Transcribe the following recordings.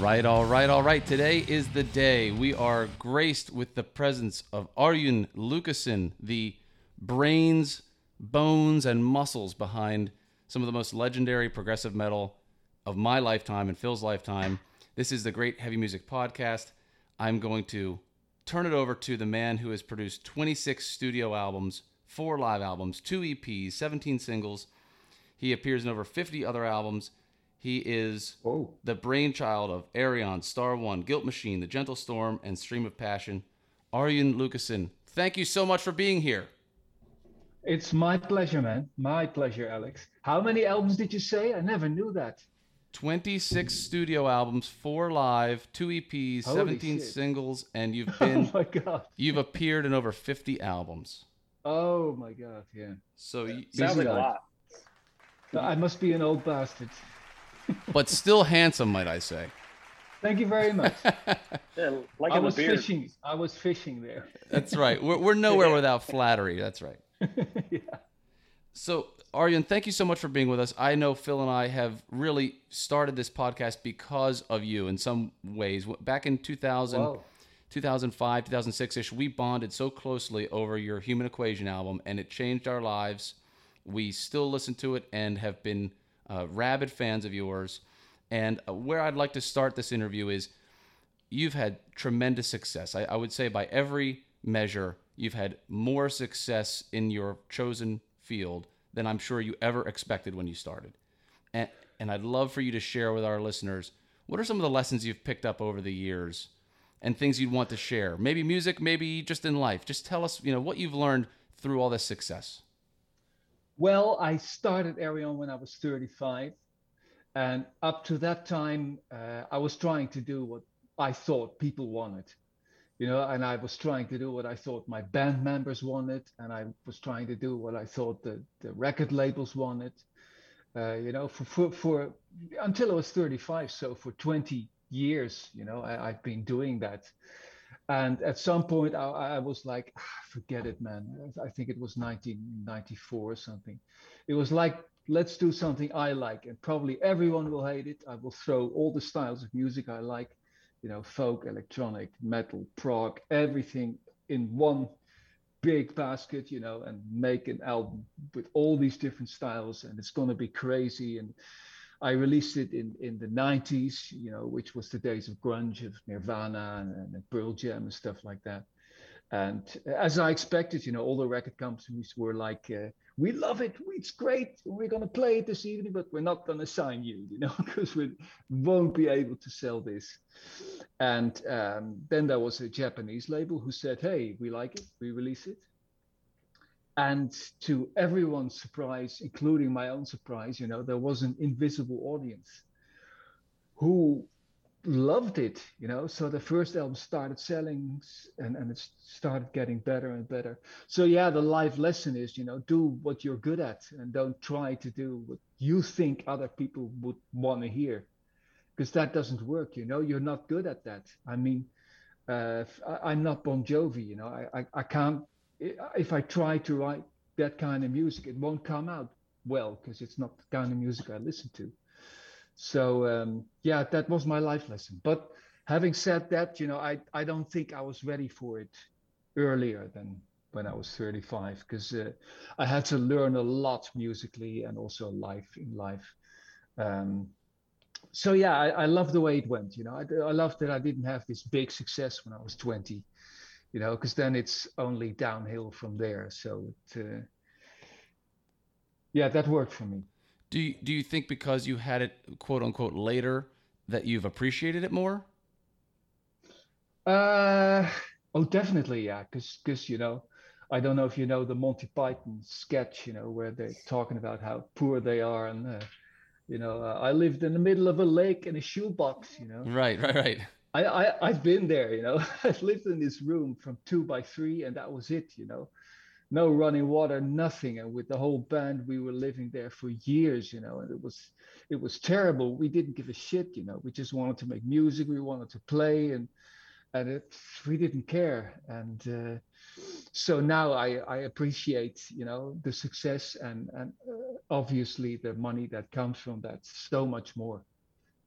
right, all right, all right. Today is the day we are graced with the presence of Arjen Lucassen, the brains, bones, and muscles behind some of the most legendary progressive metal of my lifetime and Phil's lifetime. This is the Great Heavy Music Podcast. I'm going to turn it over to the man who has produced 26 studio albums, four live albums, two EPs, 17 singles. He appears in over 50 other albums. He is Whoa. the brainchild of Ayreon, Star One, Guilt Machine, The Gentle Storm, and Stream of Passion. Arjen Lucassen, thank you so much for being here. It's my pleasure, man. My pleasure, Alex. How many albums did you say? I never knew that. 26 studio albums, four live, two EPs, Holy 17 shit. singles, and you've Oh been my god. you've appeared in over 50 albums. Oh my god. Yeah. So, you, Sounds like a lot. I must be an old bastard. But still handsome, might I say? Thank you very much. Yeah, like I was beard. fishing. I was fishing there. That's right. We're, we're nowhere without flattery. That's right. yeah. So, Arjen, thank you so much for being with us. I know Phil and I have really started this podcast because of you in some ways. Back in 2000, Wow. 2005, 2006 ish, we bonded so closely over your Human Equation album, and it changed our lives. We still listen to it and have been uh, rabid fans of yours. And uh, where I'd like to start this interview is you've had tremendous success. I, I would say by every measure, you've had more success in your chosen field than I'm sure you ever expected when you started. And, and I'd love for you to share with our listeners what are some of the lessons you've picked up over the years and things you'd want to share? Maybe music, maybe just in life. Just tell us, you know, what you've learned through all this success. Well, I started Ayreon when I was 35. And up to that time, uh, I was trying to do what I thought people wanted. You know, and I was trying to do what I thought my band members wanted, and I was trying to do what I thought the, the record labels wanted. Uh, you know, for, for for until I was 35, so for 20 years, you know, I, I've been doing that. And at some point, I, I was like, "Ah, forget it, man. I think it was 1994 or something. It was like, let's do something I like, and probably everyone will hate it. I will throw all the styles of music I like, you know, folk, electronic, metal, prog, everything in one big basket, you know, and make an album with all these different styles, and it's gonna be crazy. And I released it in in the 90s, you know, which was the days of grunge, of Nirvana and, and Pearl Jam and stuff like that. And as I expected, you know, all the record companies were like, uh, "We love it, it's great, we're gonna play it this evening, but we're not gonna sign you, you know, because we won't be able to sell this." And um, then there was a Japanese label who said, "Hey, we like it, we release it." And to everyone's surprise, including my own surprise, you know, there was an invisible audience who loved it, you know. So the first album started selling and, and it started getting better and better. So yeah, the life lesson is, you know, do what you're good at and don't try to do what you think other people would want to hear. Because that doesn't work, you know, you're not good at that. I mean, uh, I, am not Bon Jovi, you know, I, I, I can't, if I try to write that kind of music, it won't come out well because it's not the kind of music I listen to. So um, yeah, that was my life lesson. But having said that, you know, I, I don't think I was ready for it earlier than when I was 35 because uh, I had to learn a lot musically and also life in life. Um, so yeah, I, I love the way it went. You know, I, I love that I didn't have this big success when I was 20. You know, because then it's only downhill from there. So it, uh, yeah, that worked for me. Do you, do you think because you had it quote unquote later that you've appreciated it more? Uh, oh, definitely, yeah. Because, because you know, I don't know if you know the Monty Python sketch, you know, where they're talking about how poor they are, and uh, you know, uh, I lived in the middle of a lake in a shoebox, you know. Right, right, right. I, I I've been there, you know. I've lived in this room from two by three, and that was it, you know. No running water, nothing. And with the whole band, we were living there for years, you know. And it was it was terrible. We didn't give a shit, you know. We just wanted to make music. We wanted to play, and and it, we didn't care. And uh, so now I I appreciate, you know, the success and and uh, obviously the money that comes from that so much more.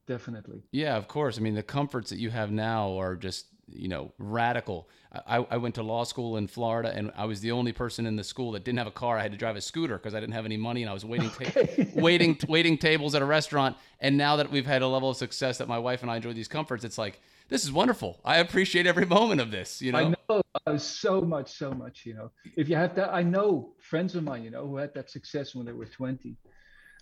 Definitely. Yeah, of course. I mean, the comforts that you have now are just you know radical. I, I went to law school in Florida, and I was the only person in the school that didn't have a car. I had to drive a scooter because I didn't have any money, and I was waiting, ta- Okay. waiting, waiting tables at a restaurant. And now that we've had a level of success that my wife and I enjoy these comforts, it's like this is wonderful. I appreciate every moment of this. You know, I know uh, so much, so much. You know, if you have that, I know friends of mine, you know, who had that success when they were 20,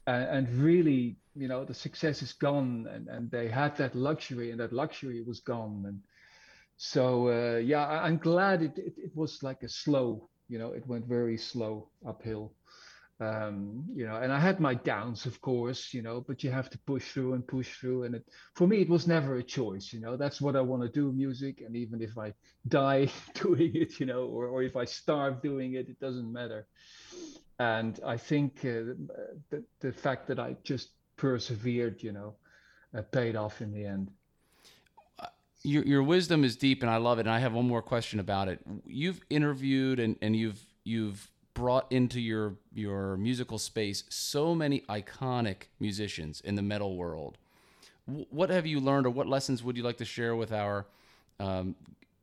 uh, and really, you know, the success is gone, and and they had that luxury, and that luxury was gone, and so uh, yeah, I, I'm glad it, it it was like a slow, you know, it went very slow uphill. Um, you know, and I had my downs, of course, you know, but you have to push through and push through. And it, for me, it was never a choice, you know, that's what I want to do music. And even if I die doing it, you know, or, or if I starve doing it, it doesn't matter. And I think uh, the, the fact that I just persevered, you know, uh, paid off in the end. your your wisdom is deep, and I love it. And I have one more question about it. You've interviewed and, and you've you've brought into your your musical space so many iconic musicians in the metal world. What have you learned, or what lessons would you like to share with our um,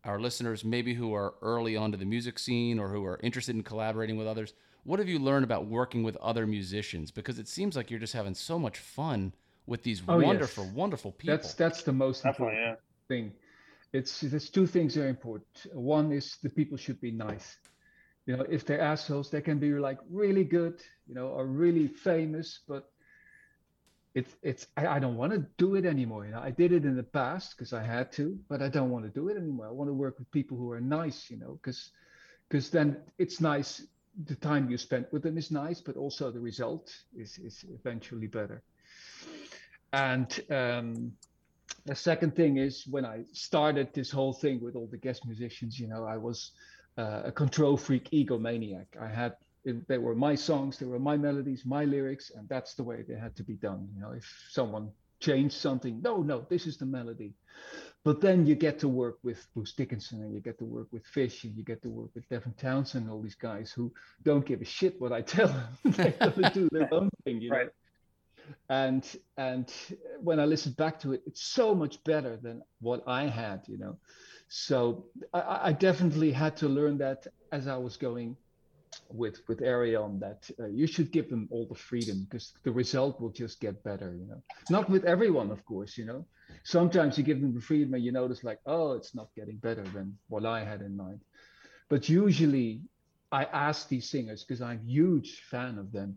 our listeners, maybe who are early onto the music scene or who are interested in collaborating with others? What have you learned about working with other musicians? Because it seems like you're just having so much fun with these Oh, yes. wonderful, wonderful people. That's that's the most Definitely, important yeah. thing. It's there's two things that are important. One is the people should be nice. You know, if they're assholes, they can be like really good, you know, or really famous, but it's it's I, I don't want to do it anymore. You know, I did it in the past because I had to, but I don't want to do it anymore. I want to work with people who are nice, you know, because because then it's nice. The time you spend with them is nice, but also the result is is eventually better. And um, the second thing is when I started this whole thing with all the guest musicians, you know, I was uh, a control freak, egomaniac. I had they were my songs, they were my melodies, my lyrics, and that's the way they had to be done. You know, if someone changed something, no, no, this is the melody. But then you get to work with Bruce Dickinson and you get to work with Fish and you get to work with Devin Townsend and all these guys who don't give a shit what I tell them. They're gonna do their own thing, you know. Right. And and when I listen back to it, it's so much better than what I had, you know. So I, I definitely had to learn that as I was going with with Ayreon that uh, you should give them all the freedom because the result will just get better you know. Not with everyone of course you know. Sometimes you give them the freedom and you notice like oh it's not getting better than what I had in mind. But usually I ask these singers because I'm a huge fan of them.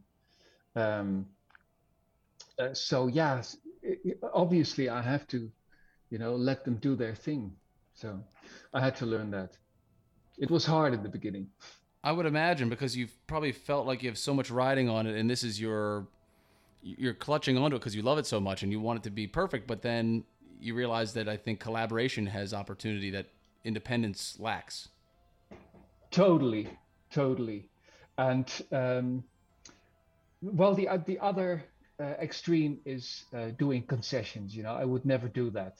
Um, uh, so yeah i- i- obviously I have to you know let them do their thing. So I had to learn that. It was hard in the beginning I would imagine because you've probably felt like you have so much riding on it, and this is your you're clutching onto it because you love it so much and you want it to be perfect. But then you realize that I think collaboration has opportunity that independence lacks. Totally, totally, and um, well, the uh, the other uh, extreme is uh, doing concessions. You know, I would never do that.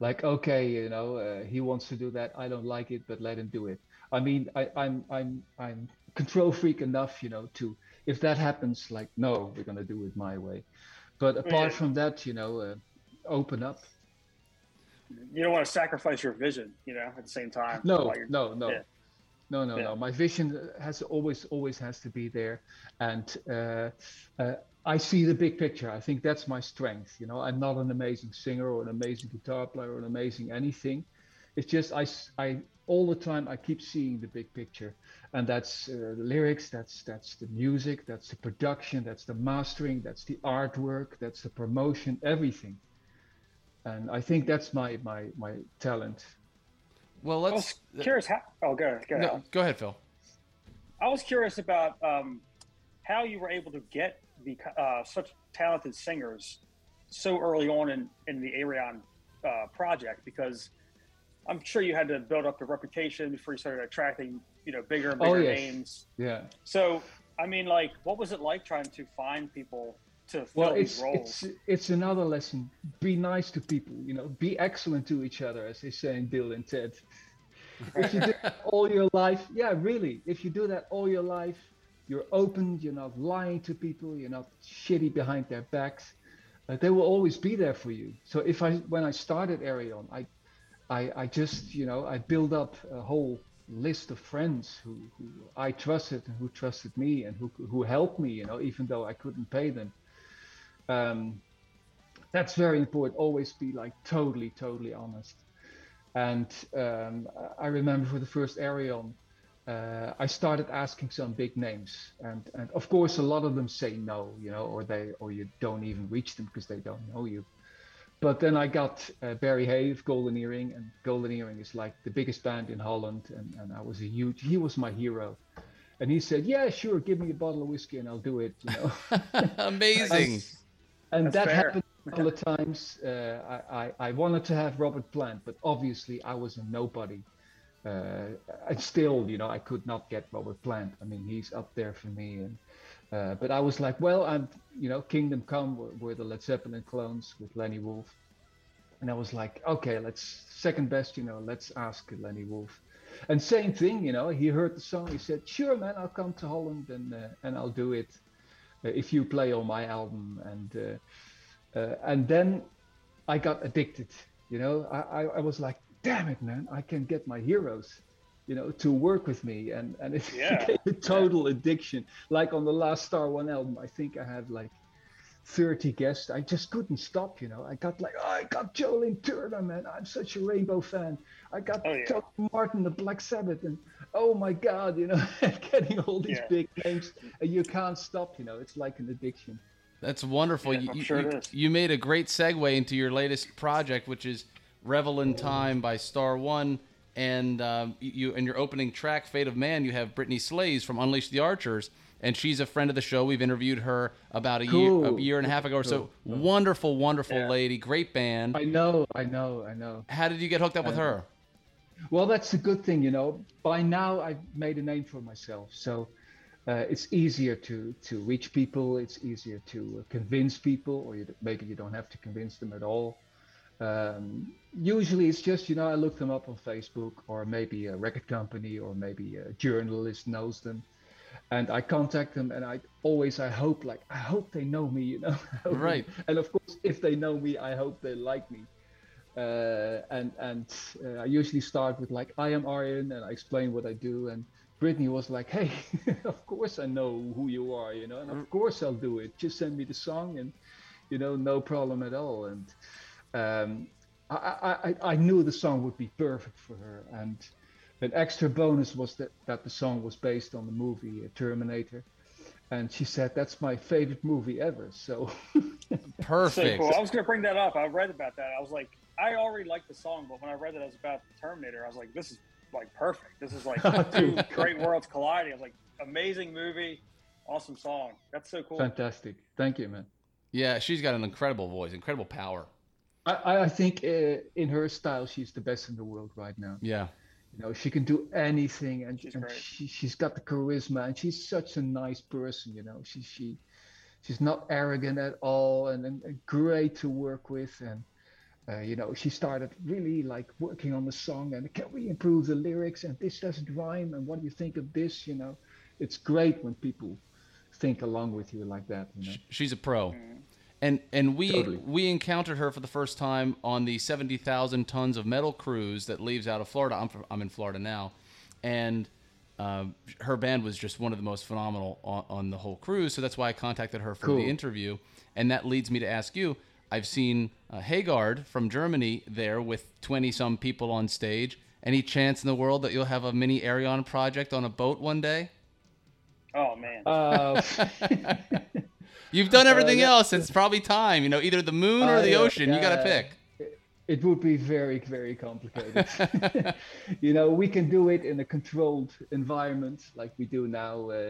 Like, okay, you know, uh, he wants to do that. I don't like it, but let him do it. I mean, I, I'm I'm I'm control freak enough, you know, to if that happens, like, no, we're gonna do it my way. But apart Yeah. from that, you know, uh, open up. You don't want to sacrifice your vision, you know, at the same time. No, no, no, yeah. no, no, Yeah. no. My vision has always, always has to be there, and uh, uh, I see the big picture. I think that's my strength. You know, I'm not an amazing singer or an amazing guitar player or an amazing anything. It's just I, I all the time I keep seeing the big picture, and that's uh, the lyrics, that's that's the music, that's the production, that's the mastering, that's the artwork, that's the promotion, everything. And I think that's my my my talent. Well, I let's was curious how. Oh, go ahead. Go ahead. no, go ahead, Phil. I was curious about um, how you were able to get the uh, such talented singers so early on in, in the Ayreon uh, project because I'm sure you had to build up a reputation before you started attracting you know bigger and Oh, bigger yes. names. Yeah. So I mean, like, what was it like trying to find people to fill well these it's roles? it's it's another lesson be nice to people you know be excellent to each other as they say in bill and ted if you do that all your life yeah really if you do that all your life you're open you're not lying to people you're not shitty behind their backs uh, they will always be there for you. So if I when I started Ayreon, I, I, I just you know I build up a whole list of friends who, who I trusted and who trusted me and who who helped me. You know, even though I couldn't pay them. Um, that's very important. Always be like totally, totally honest. And um, I remember for the first Ayreon, uh, I started asking some big names, and and of course a lot of them say no, you know, or they or you don't even reach them because they don't know you. But then I got uh, Barry Hay of Golden Earring, and Golden Earring is like the biggest band in Holland, and, and I was a huge, he was my hero. And he said, "Yeah, sure, give me a bottle of whiskey and I'll do it." You know. Amazing. and That's that fair. happened a couple of times. Uh, I, I, I wanted to have Robert Plant, but obviously I was a nobody. Uh, and still, you know, I could not get Robert Plant. I mean, he's up there for me. And uh, but I was like, well, I'm, you know, Kingdom Come were, were the Led Zeppelin and clones with Lenny Wolf, and I was like, okay, let's second best, you know, let's ask Lenny Wolf. And same thing, you know, he heard the song, he said, sure, man, I'll come to Holland and uh, and I'll do it uh, if you play on my album. And uh, and then I got addicted you know. I, I, I was like damn it man I can get my heroes you know to work with me and and it Yeah. became a total addiction. Like on the last Star One album I think I had like 30 guests. I just couldn't stop you know. I got like oh, I got Joe Lynn Turner man. I'm such a Rainbow fan. I got Oh, yeah. Martin of Black Sabbath and oh my god you know getting all these Yeah. big names and you can't stop you know. It's like an addiction. That's wonderful. Yeah, you, sure you- you made a great segue into your latest project, which is "Revel in Time" by Star One, and um, you in your opening track, "Fate of Man," you have Brittney Slayes from Unleash the Archers, and she's a friend of the show. We've interviewed her about a year, a year and a half ago or so. Cool. Wonderful, wonderful Yeah. lady, great band. I know I know I know How did you get hooked up with her? Well, that's the good thing, you know. By now, I've made a name for myself, so uh, it's easier to to reach people. It's easier to convince people, or you, maybe you don't have to convince them at all. Um, usually, it's just you know I look them up on Facebook, or maybe a record company, or maybe a journalist knows them, and I contact them, and I always I hope like I hope they know me, you know. I hope they- Right. And of course, if they know me, I hope they like me. Uh, and and uh, I usually start with like I am Arjen and I explain what I do. And Brittney was like hey of course I know who you are you know and of course I'll do it. Just send me the song and you know no problem at all. And um, I, I, I I knew the song would be perfect for her and an extra bonus was that that the song was based on the movie uh, Terminator and she said that's my favorite movie ever so So Perfect. cool. I was going to bring that up. I read about that. I was like, I already liked the song, but when I read that it was about Terminator, I was like, this is like perfect. This is like two great worlds colliding. I was like, amazing movie, awesome song. That's so cool. fantastic thank you man Yeah, she's got an incredible voice, incredible power. I, I I think uh, in her style, she's the best in the world right now. Yeah. You know, she can do anything, and, She's and she she's got the charisma, and she's such a nice person. You know, she she she's not arrogant at all, and, and, and great to work with. And uh, you know, she started really like working on the song, and can we improve the lyrics? And this doesn't rhyme, and what do you think of this? You know, it's great when people think along with you like that. You know, She's a pro. Mm-hmm. And and we Totally. we encountered her for the first time on the 70,000 tons of metal cruise that leaves out of Florida. I'm from, I'm in Florida now. And um, her band was just one of the most phenomenal on, on the whole cruise, so that's why I contacted her for Cool. the interview. And that leads me to ask you. I've seen uh, Haggard from Germany there with 20 some people on stage. Any chance in the world that you'll have a mini Ayreon project on a boat one day? Oh man. uh, You've done everything that- else. It's probably time. You know, either the moon or Uh, the yeah, ocean. You got to pick. it would be very very complicated you know we can do it in a controlled environment like we do now uh,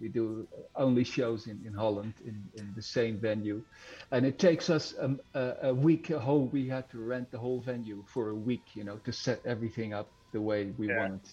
we do only shows in, in holland in, in the same venue and it takes us um, a, a week a whole we had to rent the whole venue for a week you know to set everything up the way we Yeah. want it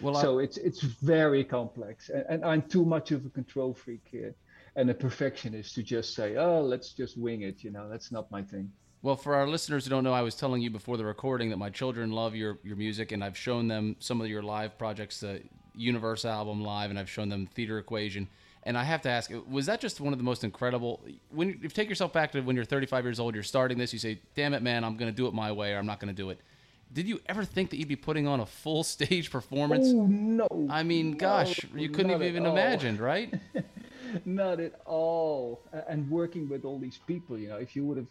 Well, I- so it's it's very complex and, and i'm too much of a control freak here and a perfectionist to just say oh let's just wing it you know that's not my thing Well, for our listeners who don't know, I was telling you before the recording that my children love your, your music, and I've shown them some of your live projects, the Universe album live, and I've shown them Theater Equation. And I have to ask, was that just one of the most incredible? When you take yourself back to when you're 35 years old, you're starting this, you say, "Damn it, man, I'm going to do it my way, or I'm not going to do it." Did you ever think that you'd be putting on a full stage performance? Oh no! I mean, no, gosh, you couldn't have even all. imagined, right? Not at all. And working with all these people, you know, if you would have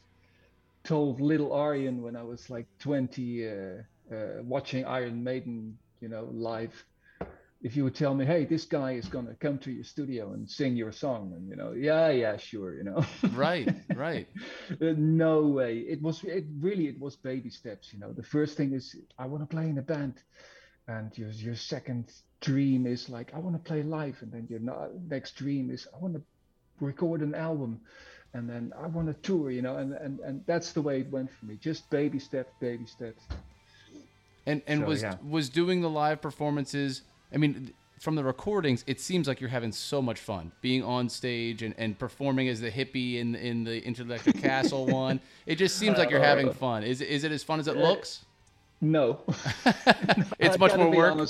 told little Arjen when I was like 20, uh, uh, watching Iron Maiden, you know, live, if you would tell me, hey, this guy is gonna come to your studio and sing your song, and you know, yeah, yeah, sure, you know. right, right. No way. It was it really it was baby steps, you know. The first thing is I want to play in a band, and your your second dream is like I want to play live, and then your no- next dream is I want to record an album, and then I want to tour, you know. And and and that's the way it went for me. Just baby steps, baby steps. And and So, was yeah. was doing the live performances. I mean, from the recordings, it seems like you're having so much fun being on stage and, and performing as the hippie in in the Electric Castle one. It just seems like you're uh, having fun. Is it- is it as fun as it uh, looks? No. It's I much gotta more be work.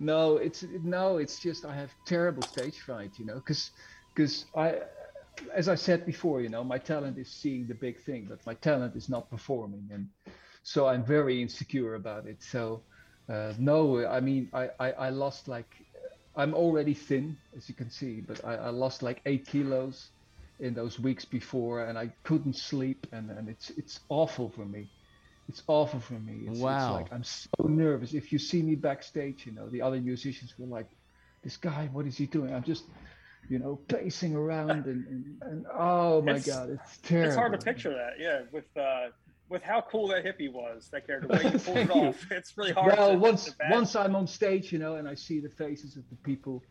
No, it's no, it's just I have terrible stage fright, you know, because because I, as I said before, you know, my talent is seeing the big thing, but my talent is not performing, and so I'm very insecure about it. So uh, no, I mean, I, I I lost like I'm already thin, as you can see, but I, I lost like eight kilos in those weeks before, and I couldn't sleep, and and it's it's awful for me. It's awful for me. It's, Wow. it's like I'm so nervous. If you see me backstage, you know, the other musicians were like, "This guy, what is he doing?" I'm just, you know, pacing around and and, and oh my It's- god, it's terrible. It's hard to picture that, yeah, with uh, with how cool that hippie was, that character. The way you pulled Thank it you. off, it's really hard. Well, to, once to once I'm on stage, you know, and I see the faces of the people,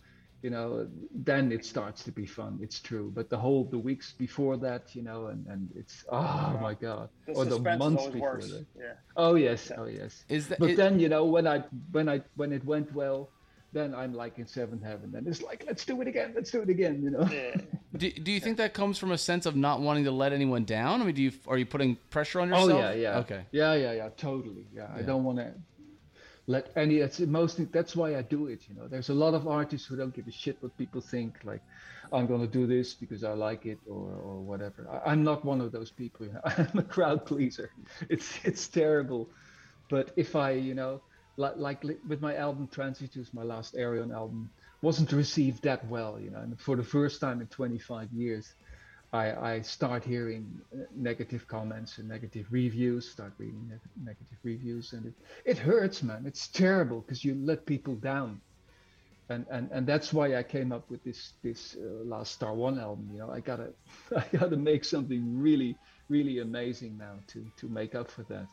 you know, then it starts to be fun. It's true. But the whole the weeks before that, you know, and and it's oh my god, the or the months before worse. that. Yeah. Oh yes, oh yes. Is that But it- then you know when I when I when it went well, then I'm like in seventh heaven. Then it's like let's do it again, let's do it again. You know. Yeah. do, do you think that comes from a sense of not wanting to let anyone down? I mean, do you are you putting pressure on yourself? Oh yeah, yeah. Okay. Yeah, yeah, yeah. Totally. Yeah. I don't want to let any. It's mostly that's why I do it. You know, there's a lot of artists who don't give a shit what people think. Like, I'm gonna do this because I like it or or whatever. I, I'm not one of those people. You know? I'm a crowd pleaser. It's it's terrible. But if I, you know, like like with my album Transitus, my last Ayreon album, wasn't received that well. You know, and for the first time in 25 years. I, I start hearing uh, negative comments and negative reviews, start reading neg- negative reviews, and it, it hurts, man. It's terrible because you let people down. And, and and that's why I came up with this this uh, last Star One album. You know, I gotta I gotta make something really really amazing now to to make up for that.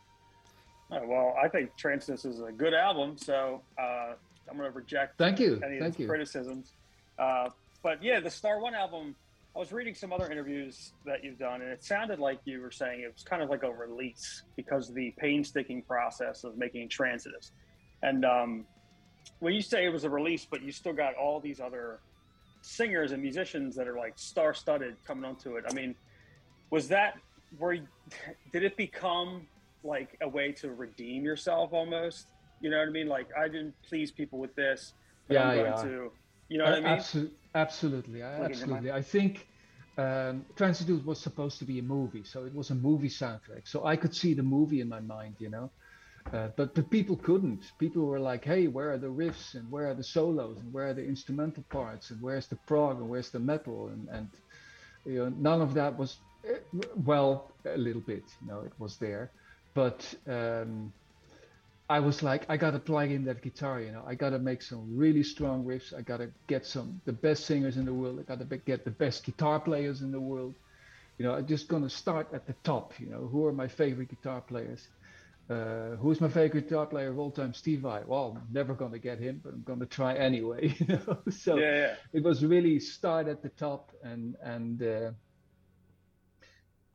Oh, well, I think Transitus is a good album, so uh, I'm going to reject Thank you, any of thank those you. criticisms. Uh, but yeah, the Star One album. I was reading some other interviews that you've done, and it sounded like you were saying it was kind of like a release because of the painstaking process of making Transitus. And um, when you say it was a release, but you still got all these other singers and musicians that are like star-studded coming onto it. I mean, was that where? You, did it become like a way to redeem yourself almost? You know what I mean? Like I didn't please people with this. but I'm Yeah, going yeah. to. You know what I mean? Absol- absolutely, I- Look at your mind. absolutely. I think um, Transitus was supposed to be a movie, so it was a movie soundtrack. So I could see the movie in my mind, you know. Uh, but but people couldn't. People were like, "Hey, where are the riffs and where are the solos and where are the instrumental parts and where's the prog and where's the metal?" And and you know, none of that was eh, well, a little bit, you know, it was there, but. Um, I was like, I gotta plug in that guitar, you know. I gotta make some really strong riffs. I gotta get some the best singers in the world. I gotta be- get the best guitar players in the world. You know, I'm just gonna start at the top. You know, who are my favorite guitar players? Uh, who's my favorite guitar player of all time? Steve Vai. Well, I'm never gonna get him, but I'm gonna try anyway. You know, so yeah, yeah. it was really start at the top and and. Uh,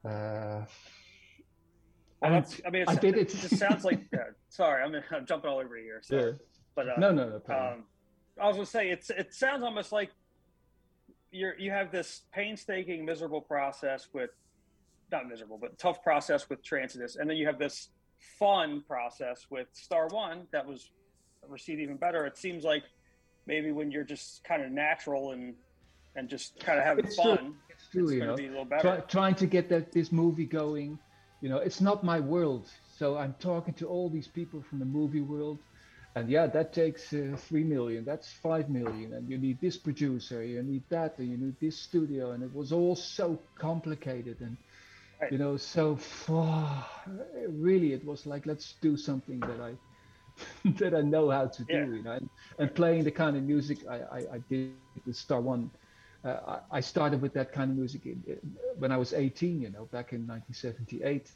uh, Well, that's, I mean, I did it it. just sounds like. Yeah, sorry, I'm, I'm jumping all over you here. So, yeah. but uh, No, no, no um, I was gonna say it's it sounds almost like you're you have this painstaking, miserable process with not miserable, but tough process with Transitus, and then you have this fun process with Star One that was received even better. It seems like maybe when you're just kind of natural and and just kind of having It's true. fun, It's true, it's you going to be a little better. Try, trying to get that this movie going. You know, it's not my world. So I'm talking to all these people from the movie world, and yeah, that takes uh, three million. That's five million, and you need this producer, you need that, and you need this studio, and it was all so complicated and. Right. You know, so really, it was like let's do something that I that I know how to do. Yeah. You know, and, and playing the kind of music I, I, I did with Star One. Uh, I, I started with that kind of music in, in- when I was 18, you know, back in 1978.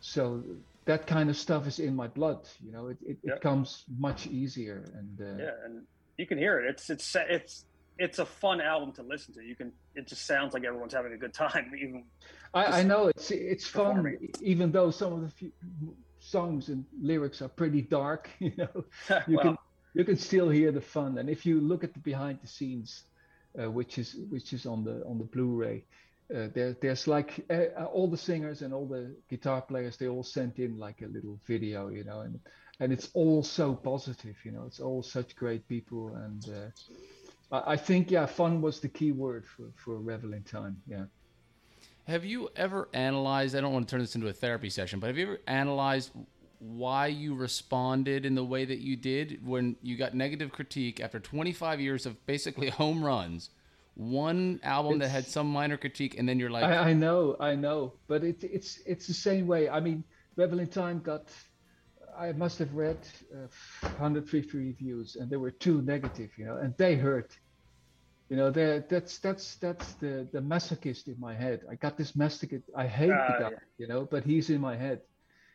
So that kind of stuff is in my blood. You know, it, it, Yep. it comes much easier. And uh, yeah, and you can hear it. It's it's it's it's a fun album to listen to. You can. It just sounds like everyone's having a good time. Even I, I know it's it's fun, performing. e- even though some of the few songs and lyrics are pretty dark. You know, you well, can you can still hear the fun and if you look at the behind the scenes uh, which is which is on the on the blu-ray uh, there there's like uh, all the singers and all the guitar players they all sent in like a little video you know and and it's all so positive you know it's all such great people and uh, I, I think yeah fun was the key word for for revel in time yeah Have you ever analyzed? I don't want to turn this into a therapy session, but have you ever analyzed why you responded in the way that you did when you got negative critique after 25 years of basically home runs? One album that had some minor critique, and then you're like, I, I know, I know, but it, it's it's the same way. I mean, Revel in Time got, I must have read uh, 150 reviews, and there were two negative, you know, and they hurt. You know, that's that's that's the the masochist in my head. I got this masochist. I hate Ah, the guy, yeah. you know, but he's in my head.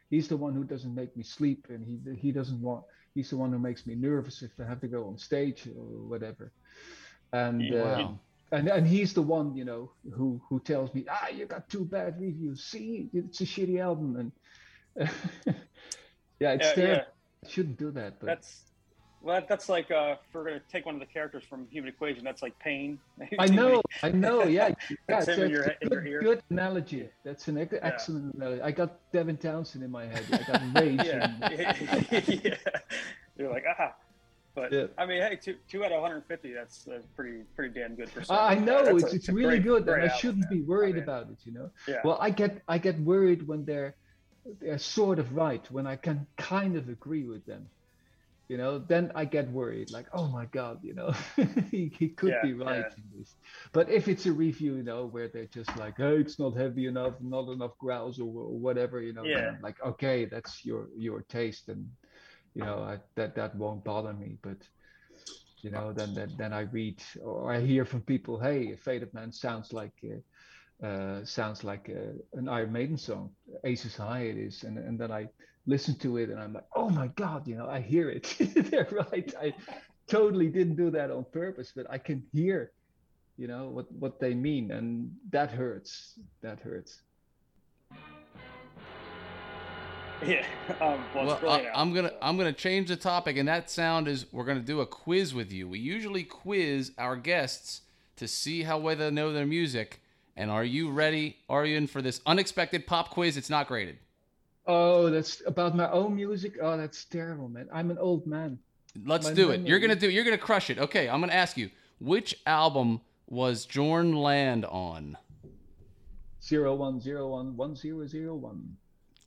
He's the one who doesn't make me sleep, and he he doesn't want. He's the one who makes me nervous if I have to go on stage or whatever. And Yeah. uh, and and he's the one you know who who tells me ah you got two bad reviews see it's a shitty album and yeah it's yeah, there yeah, I shouldn't do that but that's well, that, that's like uh, if we're gonna take one of the characters from Human Equation. That's like pain. I know I know yeah yeah That's him in your- a in your good, ear. good analogy that's an ex- excellent analogy I got Devin Townsend in my head I got Rage yeah, and- yeah. You're like ah, but Yeah. I mean, hey, two two out of 150. That's, that's pretty pretty damn good for. I I know that's it's a- it's really great- good great and I shouldn't be worried I mean, about it you know Yeah. Well, I get I get worried when they're they're sort of right when I can kind of agree with them. You know, then I get worried, like, oh my god, you know, he, he could Yeah, be right yeah. in this. But if it's a review, you know, where they're just like, hey, it's not heavy enough, not enough growls or, or whatever, you know, Yeah. I'm like, okay, that's your your taste, and you know, I, that that won't bother me. But you know, then then then I read or I hear from people, hey, Fate of Man sounds like. Uh, uh, sounds like a, an Iron Maiden song. Aces High it is, and and then I listen to it and I'm like, oh my god, you know, I hear it. They're right. I totally didn't do that on purpose, but I can hear, you know, what what they mean, and that hurts. That hurts. Yeah. Um, well, well, I, I'm gonna. I'm gonna change the topic, and that sound is we're gonna do a quiz with you. We usually quiz our guests to see how well they know their music. And are you ready? Are you in for this unexpected pop quiz? It's not graded. Oh, that's about my own music. Oh, that's terrible, man. I'm an old man. Let's My do it. You're gonna do. You're gonna crush it. Okay, I'm gonna ask you which album was Jorn Lande on? Zero one zero one one zero zero one.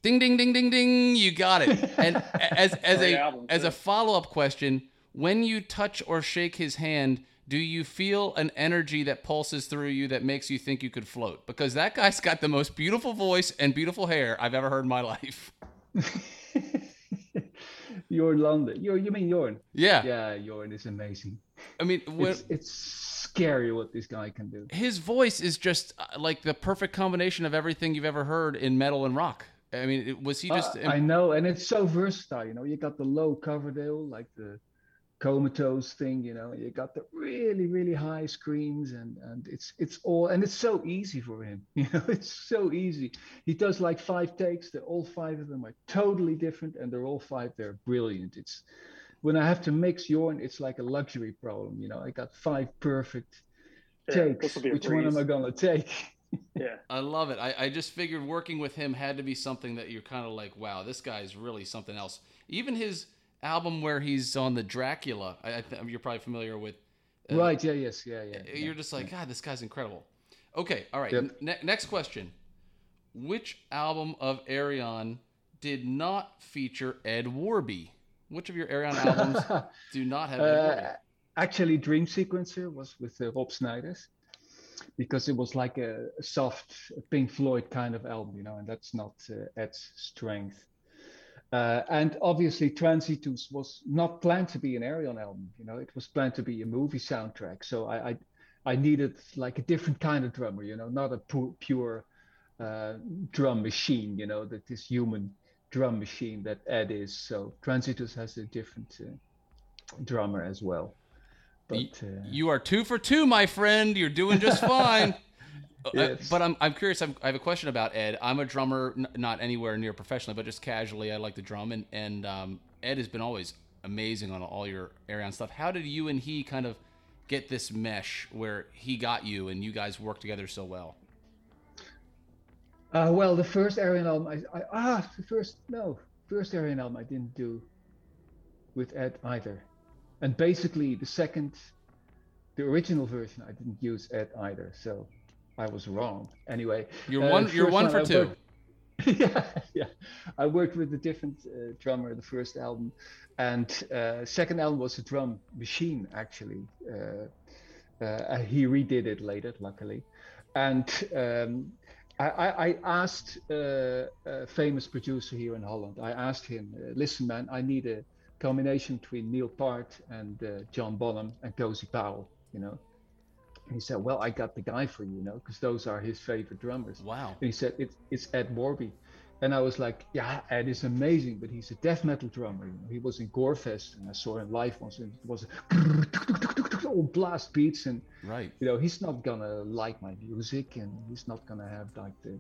Ding ding ding ding ding. You got it. And as as a album, as a follow up question, when you touch or shake his hand, do you feel an energy that pulses through you that makes you think you could float? Because that guy's got the most beautiful voice and beautiful hair I've ever heard in my life. Jorn Lande. You you mean Jorn? Yeah. Yeah, Jorn is amazing. I mean, when, It's it's scary what this guy can do. his voice is just uh, like the perfect combination of everything you've ever heard in metal and rock. I mean, was he just? Uh, I know, and it's so versatile. You know, you got the low Coverdale, like the comatose thing. You know, you got the really, really high screams, and and it's it's all and it's so easy for him. You know, it's so easy. He does like five takes. They're all five of them are totally different, and they're all five. They're brilliant. It's when I have to mix Jorn, it's like a luxury problem. You know, I got five perfect Yeah, takes. this will be a Which one am. I gonna take? Yeah. I love it. I, I just figured working with him had to be something that you're kind of like, wow, this guy's really something else. Even his album where he's on the Dracula, I, I th- you're probably familiar with Uh, right. Yeah. Yes. Yeah. Yeah. You're yeah, just like, yeah. God, this guy's incredible. Okay. All right. Yep. Ne- next question. Which album of Ayreon did not feature Ed Warby? Which of your Ayreon albums do not have Ed Warby? Uh, actually, Dream Sequencer was with uh, Rob Snijders because it was like a, a soft Pink Floyd kind of album, you know, and that's not uh, Ed's strength. Uh, and obviously, Transitus was not planned to be an Ayreon album. You know, it was planned to be a movie soundtrack. So I, I, I needed like a different kind of drummer. You know, not a pu- pure uh, drum machine. You know, that this human drum machine that Ed is. So Transitus has a different uh, drummer as well. But uh, You are two for two, my friend. You're doing just fine. Uh, Yes. but I'm, I'm curious. I'm, I have a question about Ed. I'm a drummer, n- not anywhere near professionally, but just casually. I like to drum, and and um, Ed has been always amazing on all your Ayreon stuff. How did you and he kind of get this mesh where he got you and you guys work together so well? Uh, well, the first Ayreon album, I, I ah, the first no, first Ayreon album I didn't do with Ed either, and basically the second, the original version I didn't use Ed either, so I was wrong. Anyway, You're uh, one. You're one for I two. worked- yeah, yeah. I worked with a different uh, drummer the first album, and uh, second album was a drum machine actually. Uh, uh, he redid it later, luckily, and um, I, I, I asked uh, a famous producer here in Holland. I asked him, uh, "Listen, man, I need a combination between Neil Peart and uh, John Bonham and Cozy Powell, you know." And he said, "Well, I got the guy for you, you know, because those are his favorite drummers." Wow. And he said, it's, it's Ed Warby. And I was like, yeah, Ed is amazing, but he's a death metal drummer. You know? He was in Gorefest and I saw him live once and it was all blast beats. And, Right. you know, he's not gonna like my music and he's not gonna have like the,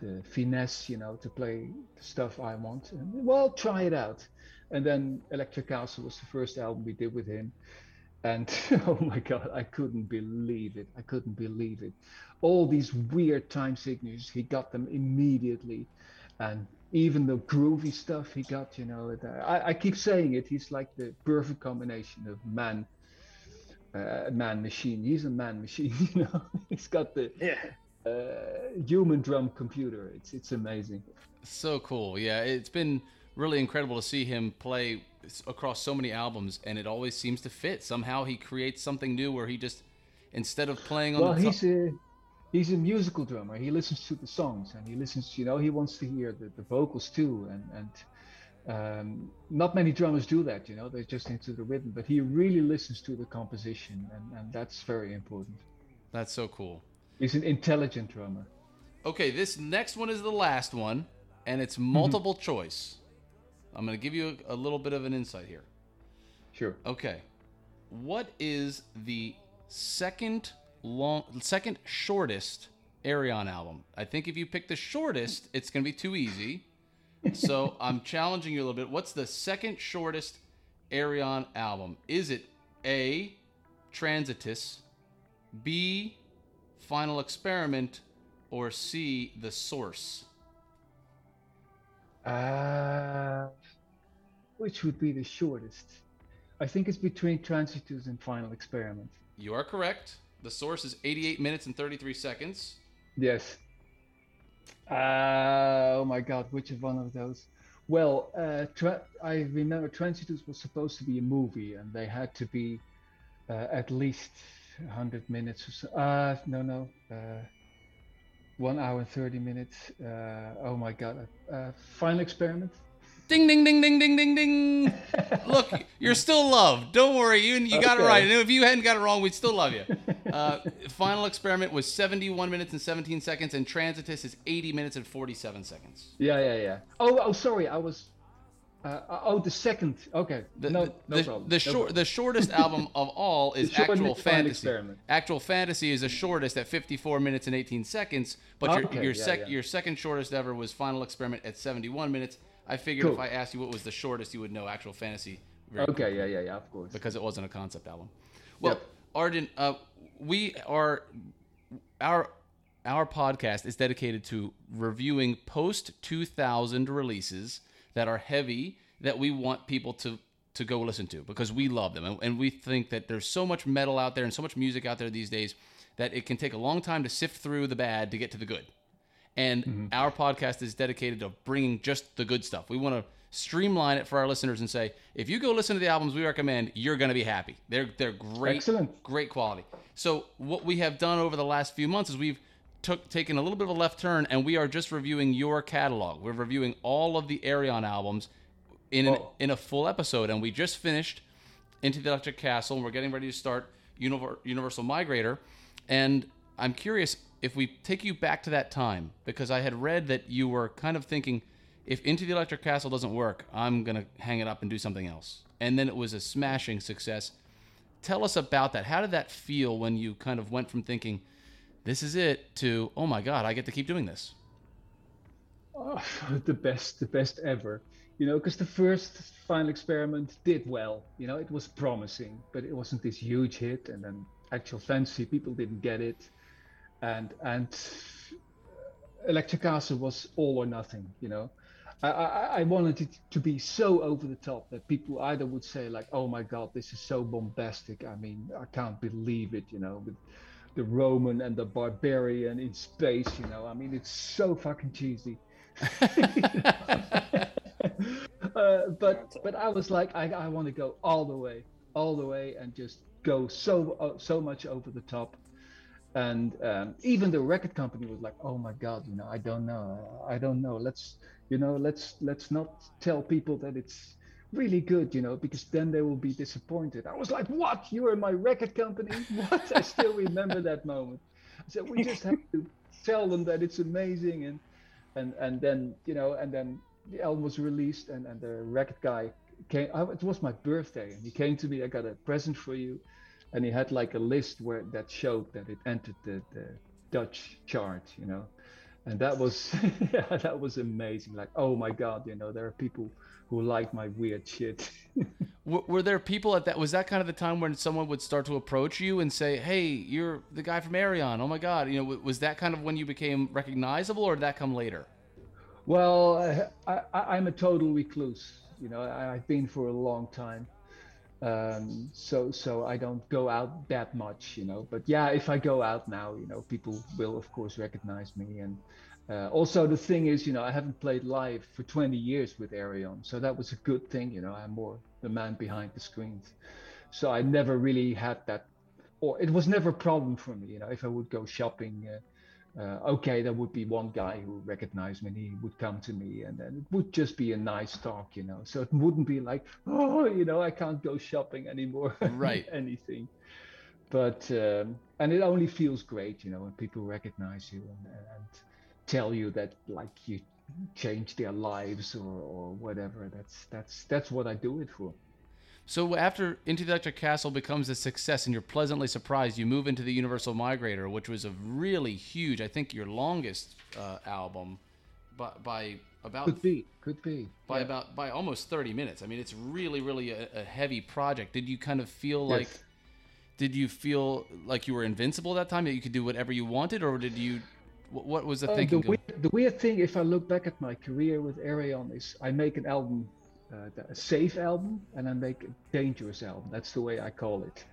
the finesse, you know, to play the stuff I want. And, well, try it out. And then Electric Castle was the first album we did with him. And oh my God, I couldn't believe it. I couldn't believe it. All these weird time signatures, he got them immediately. And even the groovy stuff he got, you know, it- I, I keep saying it, he's like the perfect combination of man, uh, man machine. He's a man machine, you know. he's got the Yeah. uh, human drum computer. It's it's amazing. So cool. Yeah, it's been really incredible to see him play across so many albums, and it always seems to fit. Somehow he creates something new where he just, instead of playing on Well, the top, he's a he's a musical drummer. He listens to the songs and he listens. You know, he wants to hear the, the vocals too. And and um, not many drummers do that. You know, they're just into the rhythm. But he really listens to the composition, and and that's very important. that's so cool. He's an intelligent drummer. Okay, this next one is the last one, and it's multiple choice. I'm going to give you a, a little bit of an insight here. Sure. Okay, what is the second long, second shortest Ayreon album? I think if you pick the shortest, it's going to be too easy. So I'm challenging you a little bit. What's the second shortest Ayreon album? Is it A, Transitus, B, Final Experiment, or C, The Source? Uh, which would be the shortest? I think it's between Transitus and Final Experiment. You are correct. The Source is 88 minutes and 33 seconds. Yes. Uh, oh my God, which of one of those? Well, uh, tra- I remember Transitus was supposed to be a movie, and they had to be uh, at least 100 minutes or so. Uh, no, no. Uh, one hour and 30 minutes. Uh, oh my God. Uh, final experiment. Ding, ding, ding, ding, ding, ding, ding. Look, you're still loved. Don't worry. You, you got it right. And if you hadn't got it wrong, we'd still love you. Uh, Final Experiment was 71 minutes and 17 seconds, and Transitus is 80 minutes and 47 seconds. Yeah, yeah, yeah. Oh, oh, sorry. I was. Uh, oh, the second. Okay. The, no, the, no the, problem. the no short, problem. the shortest album of all is Actual Fantasy. Experiment. Actual Fantasy is the shortest at 54 minutes and 18 seconds, but your Okay, your, yeah, sec, yeah. your second shortest ever was Final Experiment at 71 minutes. I figured if I asked you what was the shortest, you would know Actual Fantasy. very Okay, yeah, yeah, yeah, of course. because it wasn't a concept album. Well, Yep. Arjen, uh, we are our our podcast is dedicated to reviewing post 2000 releases that are heavy that we want people to to go listen to because we love them and, and we think that there's so much metal out there and so much music out there these days that it can take a long time to sift through the bad to get to the good. And mm-hmm. our podcast is dedicated to bringing just the good stuff. We want to streamline it for our listeners and say, if you go listen to the albums we recommend, you're going to be happy. They're they're great, Excellent. great quality. So what we have done over the last few months is we've took taken a little bit of a left turn, and we are just reviewing your catalog. We're reviewing all of the Ayreon albums in an, in a full episode, and we just finished Into the Electric Castle, and we're getting ready to start Universal Migrator. And I'm curious if we take you back to that time, because I had read that you were kind of thinking, if Into the Electric Castle doesn't work, I'm going to hang it up and do something else. And then it was a smashing success. Tell us about that. How did that feel when you kind of went from thinking, this is it, to, oh my God, I get to keep doing this? Oh, the best, the best ever. You know, because the first final experiment did well. You know, it was promising, but it wasn't this huge hit. And then Actual Fantasy people didn't get it and and electric castle was all or nothing you know? I, I, I wanted it to be so over the top that people either would say like oh my god this is so bombastic. I mean i can't believe it you know with the roman and the barbarian in space you know? I mean it's so fucking cheesy. Uh, but but i was like i, I want to go all the way all the way and just go so uh, so much over the top and um, even the record company was like oh my god you know i don't know i don't know. Let's you know let's let's not tell people that it's really good you know because then they will be disappointed. I was like what? You're my record company? What? I still remember that moment. Said we just have to tell them that it's amazing and and and then you know and then the album was released and and the record guy came it was my birthday and he came to me i got a present for you and he had like a list where that showed that it entered the, the Dutch chart, you know, and that was yeah, that was amazing. Like, oh my god, you know, there are people who like my weird shit. were there people at that? Was that kind of the time when someone would start to approach you and say, "Hey, you're the guy from Ayreon. Oh my god," you know, was that kind of when you became recognizable, or did that come later? Well, I, I, I'm a total recluse. You know, I, I've been for a long time um, so so I don't go out that much, you know. But yeah, if I go out now, you know, people will of course recognize me. And uh, also the thing is, you know, I haven't played live for 20 years with Ayreon, so that was a good thing. You know, I'm more the man behind the screens, so I never really had that, or it was never a problem for me. You know, if I would go shopping. Uh, uh, okay, there would be one guy who recognized me and he would come to me and then it would just be a nice talk, you know. So it wouldn't be like, oh, you know, I can't go shopping anymore. Right. anything. But, um, and it only feels great, you know, when people recognize you and, and tell you that like you change their lives or, or whatever. That's, that's, that's what I do it for. So after Into the Electric Castle becomes a success and you're pleasantly surprised, you move into the Universal Migrator, which was a really huge, I think your longest uh, album by, by about could be could be by yeah. about by almost 30 minutes. I mean, it's really really a, a heavy project. Did you kind of feel yes. like did you feel like you were invincible that time that you could do whatever you wanted or did you what, was the uh, thinking? The weird, the weird thing if I look back at my career with Ayreon is I make an album uh, a safe album and I make a dangerous album. That's the way I call it.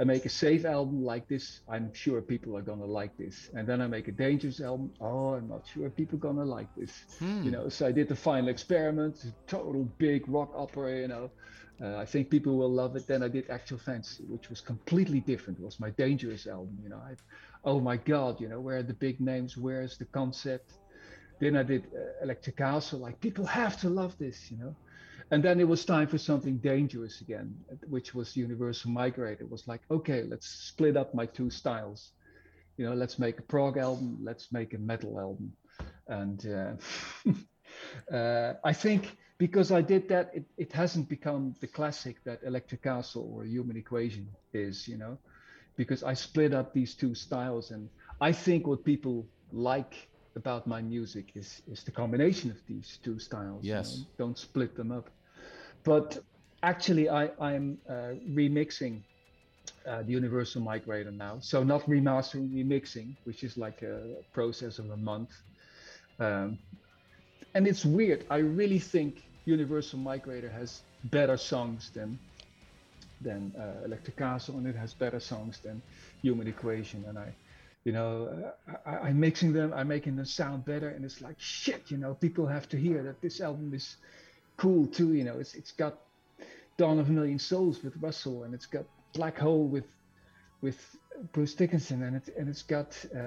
I make a safe album like this. I'm sure people are gonna like this, and then I make a dangerous album. Oh, I'm not sure people are gonna like this. Hmm. You know, so I did the final experiment, total big rock opera. You know, uh, I think people will love it. Then I did Actual Fantasy, which was completely different. It was my dangerous album. You know, I, oh my God, you know, where are the big names? Where's the concept? Then I did uh, Electric Castle. Like people have to love this. You know and then it was time for something dangerous again, which was Universal Migrator. It was like, okay, let's split up my two styles. You know, let's make a prog album, let's make a metal album. And uh, uh, I think because I did that, it, it hasn't become the classic that Electric Castle or Human Equation is, you know, because I split up these two styles. And I think what people like about my music is is the combination of these two styles. Yes. You know? Don't split them up but actually I, I'm uh, remixing uh, the Universal Migrator now. So not remastering, remixing, which is like a process of a month. Um, and it's weird. I really think Universal Migrator has better songs than than uh, Electric Castle, and it has better songs than Human Equation. And I, you know, I, I'm mixing them, I'm making them sound better, and it's like shit. You know, people have to hear that this album is cool too. You know, it's it's got Dawn of a Million Souls with Russell, and it's got Black Hole with with Bruce Dickinson, and it's and it's got uh,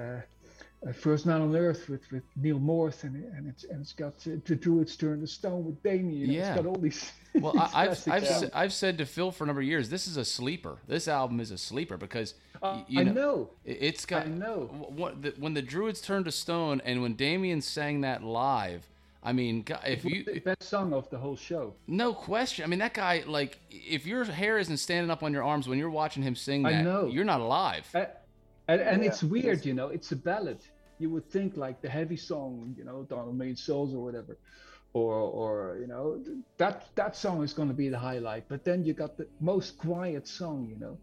uh, First Man on Earth with, with Neal Morse, and, and it's and it's got uh, The Druids Turn to Stone with Damian. You know, Yeah. It's got all these. Well, these I, I've. I've, I've said to Phil for a number of years, this is a sleeper. This album is a sleeper because Uh, you I know, know. it- it's got I know. w- What, the, when the Druids turned to stone and when Damian sang that live, I mean, if you the best song of the whole show. no question. I mean, that guy like if your hair isn't standing up on your arms when you're watching him sing I that, know. you're not alive. Uh, and and Yeah, it's weird, it's- you know. It's a ballad. You would think like the heavy song, you know, Dawn of a Million Souls or whatever, or or you know that that song is going to be the highlight. But then you got the most quiet song, you know,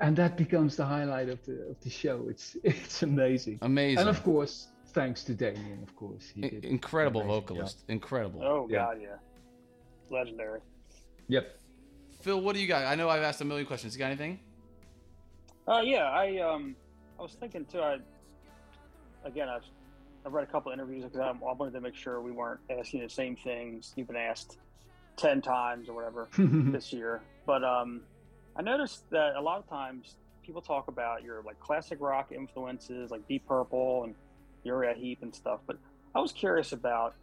and that becomes the highlight of the of the show. It's it's amazing. Amazing. And of course, thanks to Damian, of course, he did. incredible amazing job. vocalist. Incredible. Oh Yeah. God, yeah, legendary. Yep. Phil, what do you got? I know I've asked a million questions. You got anything? Uh, yeah, I um, I was thinking too. I again, I've I've read a couple interviews because I, I wanted to make sure we weren't asking the same things you've been asked ten times or whatever this year. But um, I noticed that a lot of times people talk about your like classic rock influences, like Deep Purple and Uriah Heep and stuff. But I was curious about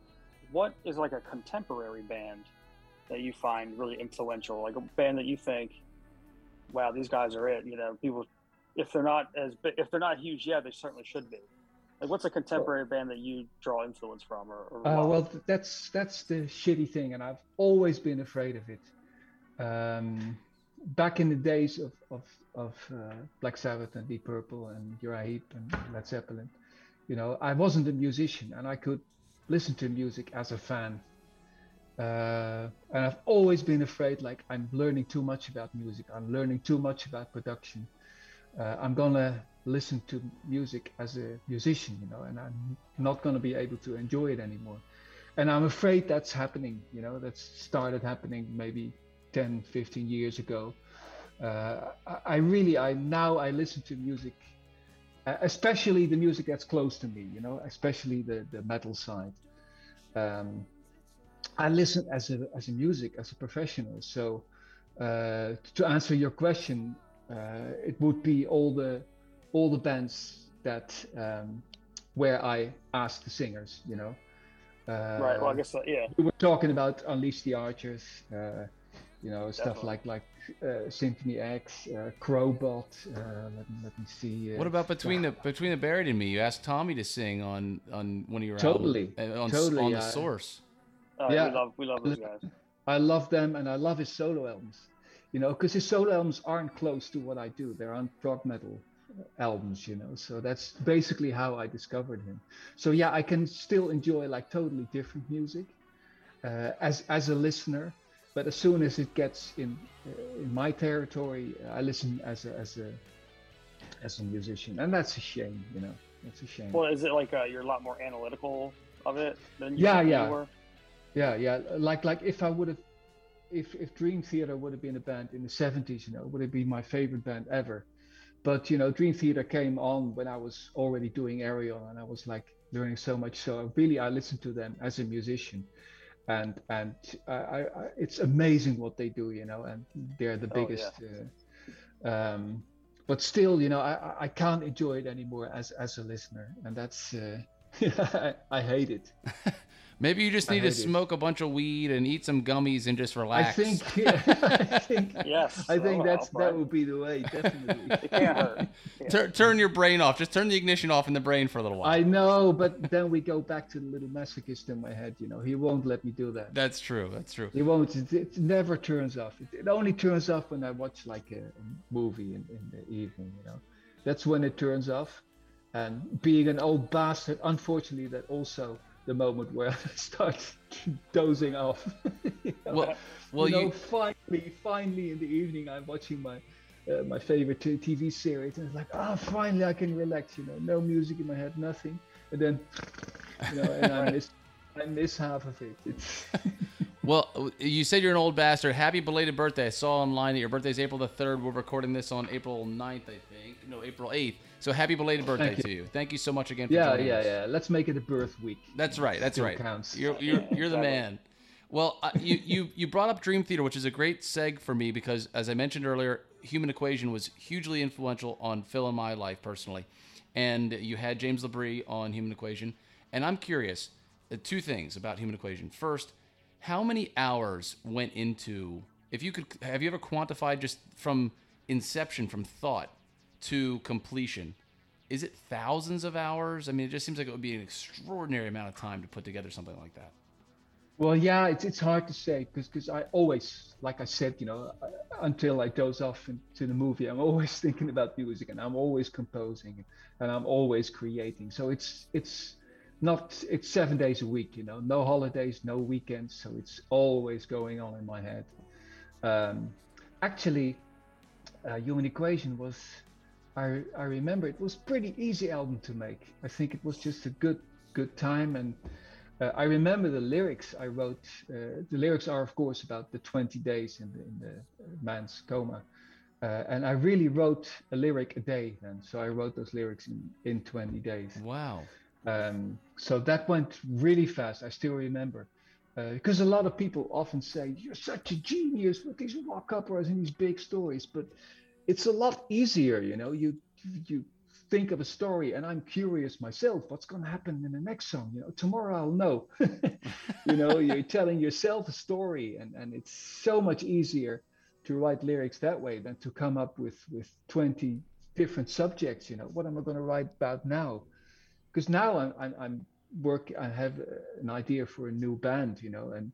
what is like a contemporary band that you find really influential, like a band that you think, wow, these guys are it. You know, people, if they're not as big, if they're not huge yet, they certainly should be. Like, what's a contemporary band that you draw influence from, or, or Uh, well, that's that's the shitty thing, and I've always been afraid of it. Um, back in the days of of, of uh, Black Sabbath and Deep Purple and Uriah Heep and Led Zeppelin, you know, I wasn't a musician, and I could listen to music as a fan. Uh, and I've always been afraid, like I'm learning too much about music. I'm learning too much about production. Uh, I'm gonna listen to music as a musician, you know, and I'm not gonna be able to enjoy it anymore. And I'm afraid that's happening, you know, that's started happening maybe 10, 15 years ago. Uh, I, I really, I now I listen to music, especially the music that's close to me, you know, especially the the metal side. Um, I listen as a as a music as a professional. So uh, to answer your question, uh, it would be all the all the bands that um, where I ask the singers, you know. Uh, right. Well, I guess uh, yeah. we were talking about Unleash the Archers, uh, you know, stuff like like uh, Symphony X, uh, Crowbot. Uh, let, me, let me see. Uh, What about between the between the buried and me? You asked Tommy to sing on on one of your Totally. albums, uh, on, Totally, on the uh, source. Uh, Yeah. We love we love those guys. I love them and I love his solo albums, you know, because his solo albums aren't close to what I do. They're on prog metal albums, you know. So that's basically how I discovered him. So yeah, I can still enjoy like totally different music uh, as as a listener, but as soon as it gets in uh, in my territory, I listen as a as a as a musician, and that's a shame, you know. That's a shame. Well, is it like uh, you're a lot more analytical of it than you, Yeah, yeah. were? Yeah, yeah. Like like if I would have, if if Dream Theater would have been a band in the '70s, you know, would it be my favorite band ever? But you know, Dream Theater came on when I was already doing Ayreon, and I was like learning so much. So really, I listened to them as a musician, and and I, I, I it's amazing what they do, you know, and they're the Oh, yeah. biggest. Uh, um, but still, you know, I I- I can't enjoy it anymore as as a listener, and that's. Uh, I, I hate it. Maybe you just need to hate it. smoke a bunch of weed and eat some gummies and just relax. I think, I think, Yes. I think Oh, that's well, that would be the way, definitely. It can't hurt. Yeah. Tur- turn your brain off. Just turn the ignition off in the brain for a little while. I know, but then we go back to the little masochist in my head. You know, he won't let me do that. That's true. That's true. He won't. It, it never turns off. It, it only turns off when I watch like a, a movie in, in the evening. You know, that's when it turns off. And being an old bastard, unfortunately, that also the moment where I start dozing off. You know? Well, well, you know, you finally, finally in the evening, I'm watching my uh, my favorite TV series, and it's like, ah, finally I can relax. You know, no music in my head, nothing, and then, you know, and I miss I miss half of it. Well, you said you're an old bastard. Happy belated birthday. I saw online that your birthday is April the 3rd. We're recording this on April 9th, I think. No, April 8th. So happy belated birthday to you. Thank you so much again for Yeah, yeah, us. yeah. Let's make it a birth week. That's right. That's Still right. counts. You're you're you're the man. Well, uh, you you you brought up Dream Theater, which is a great seg for me because, as I mentioned earlier, Human Equation was hugely influential on Phil and my life personally, and you had James LaBrie on Human Equation, and I'm curious, uh, two things about Human Equation. First, how many hours went into? If you could, have you ever quantified just from inception, from thought to completion? Is it thousands of hours? I mean, it just seems like it would be an extraordinary amount of time to put together something like that. Well, yeah, it's it's hard to say because because I always, like I said, you know, uh, until I doze off into the movie, I'm always thinking about music and I'm always composing and I'm always creating. So it's it's not it's seven days a week, you know, no holidays, no weekends. So it's always going on in my head. Um, actually, uh, Human Equation was, I I remember it was pretty easy album to make. I think it was just a good good time and. Uh, I remember the lyrics I wrote. Uh, the lyrics are, of course, about the 20 days in the, in the man's coma. Uh, and I really wrote a lyric a day then. So I wrote those lyrics in, in 20 days. Wow. Um, so that went really fast. I still remember. Because a lot of people often say, You're such a genius with these rock operas and these big stories. But it's a lot easier, you know. You, you think of a story and i'm curious myself what's going to happen in the next song you know tomorrow i'll know you know you're telling yourself a story and and it's so much easier to write lyrics that way than to come up with with 20 different subjects you know what am i going to write about now because now i'm i'm, I'm work i have an idea for a new band you know and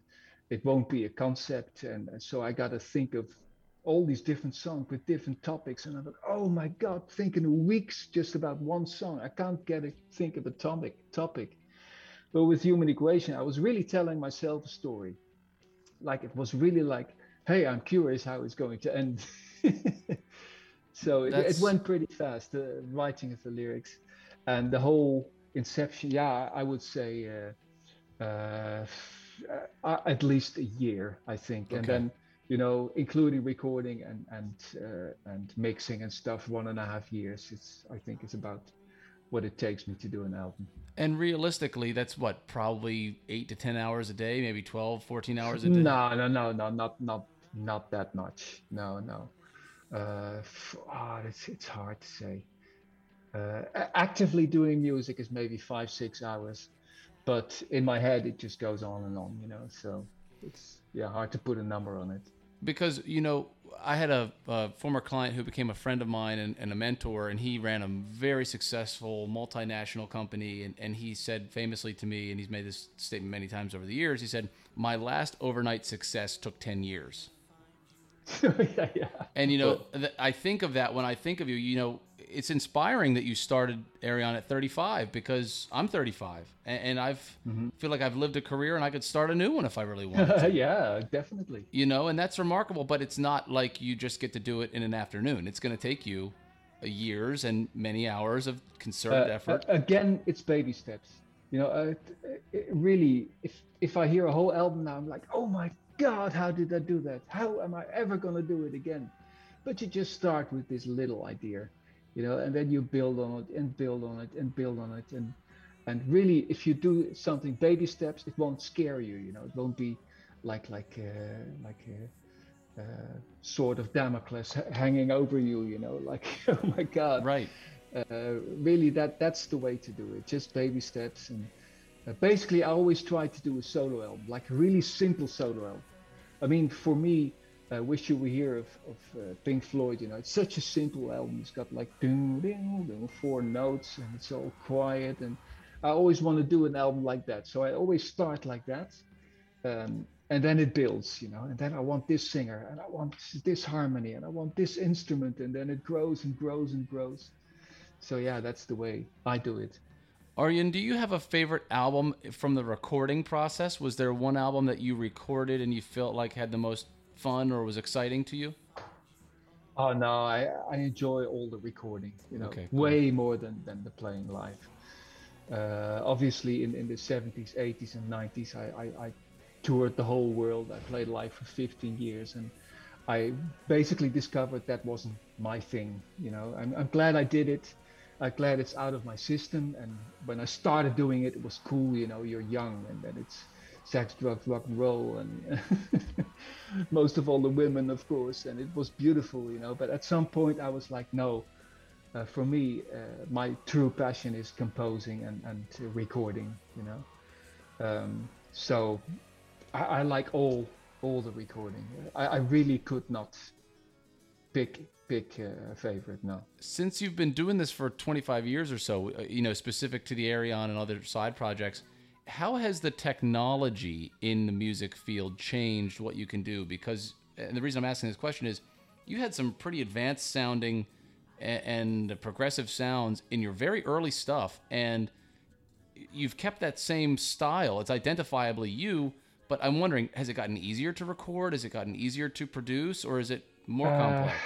it won't be a concept. And, and so i got to think of all these different songs with different topics. And i thought oh my god thinking weeks just about one song. I can't get it think of a topic topic. But with human equation i was really telling myself a story. Like it was really like hey i'm curious how it's going to end. So it, it went pretty fast the writing of the lyrics and the whole inception yeah i would say uh, uh, uh, at least a year i think. And then you know including recording and and uh, and mixing and stuff one and a half years it's i think it's about what it takes me to do an album. And realistically, that's what, probably 8 to 10 hours a day, maybe 12, 14 hours a day? no no no no not not not that much. No no. Uh f- ah, it's it's hard to say uh actively doing music is maybe five six hours but in my head it just goes on and on you know so it's yeah hard to put a number on it. Because you know i had a, a former client who became a friend of mine and, and a mentor and he ran a very successful multinational company and, and he said famously to me and he's made this statement many times over the years he said my last overnight success took 10 years. Yeah yeah. And you know th- i think of that when i think of you you know it's inspiring that you started Ayreon at 35 because i'm 35 and, and i've feel like i've lived a career and i could start a new one if i really wanted to. Yeah definitely. You know and that's remarkable but it's not like you just get to do it in an afternoon. It's going to take you uh, years and many hours of concerted Uh, effort. a- again it's baby steps. You know uh, it- it really if if i hear a whole album now i'm like oh my god how did i do that? How am i ever going to do it again? But you just start with this little idea you know and then you build on it and build on it and build on it. And and really if you do something baby steps it won't scare you you know it won't be like like uh, like a, uh, sword of damocles hanging over you you know like oh my god. Right. Uh, really that that's the way to do it just baby steps. And uh, basically i always try to do a solo album like a really simple solo album. I mean for me uh, wish you were here of, of uh, pink floyd you know. It's such a simple album. It's got like ding, ding, ding, four notes and it's all quiet and i always want to do an album like that so i always start like that um, and then it builds you know and then i want this singer and i want this harmony and i want this instrument and then it grows and grows and grows. So yeah that's the way i do it. Arjen, do you have a favorite album from the recording process? Was there one album that you recorded and you felt like had the most fun or was exciting to you? oh no i i enjoy all the recording you know Okay, cool. way more than than the playing live uh, obviously in in the 70s 80s and 90s i i, I toured the whole world. I played live for 15 years, and I basically discovered that wasn't my thing. You know, I'm, I'm glad I did it. I'm glad it's out of my system. And when I started doing it, it was cool. You know, you're young, and then it's sex, drugs, rock and roll, and most of all the women, of course. And it was beautiful, you know. But at some point, I was like, no. Uh, for me, uh, my true passion is composing and, and recording. You know, um, so I, I, like all all the recording. I, I really could not pick pick a favorite No. Since you've been doing this for 25 years or so, uh, you know, specific to the Ayreon and other side projects, how has the technology in the music field changed what you can do? Because, and the reason I'm asking this question is, you had some pretty advanced sounding and progressive sounds in your very early stuff, and you've kept that same style. It's identifiably you, but I'm wondering, has it gotten easier to record? Has it gotten easier to produce, or is it more uh, complex?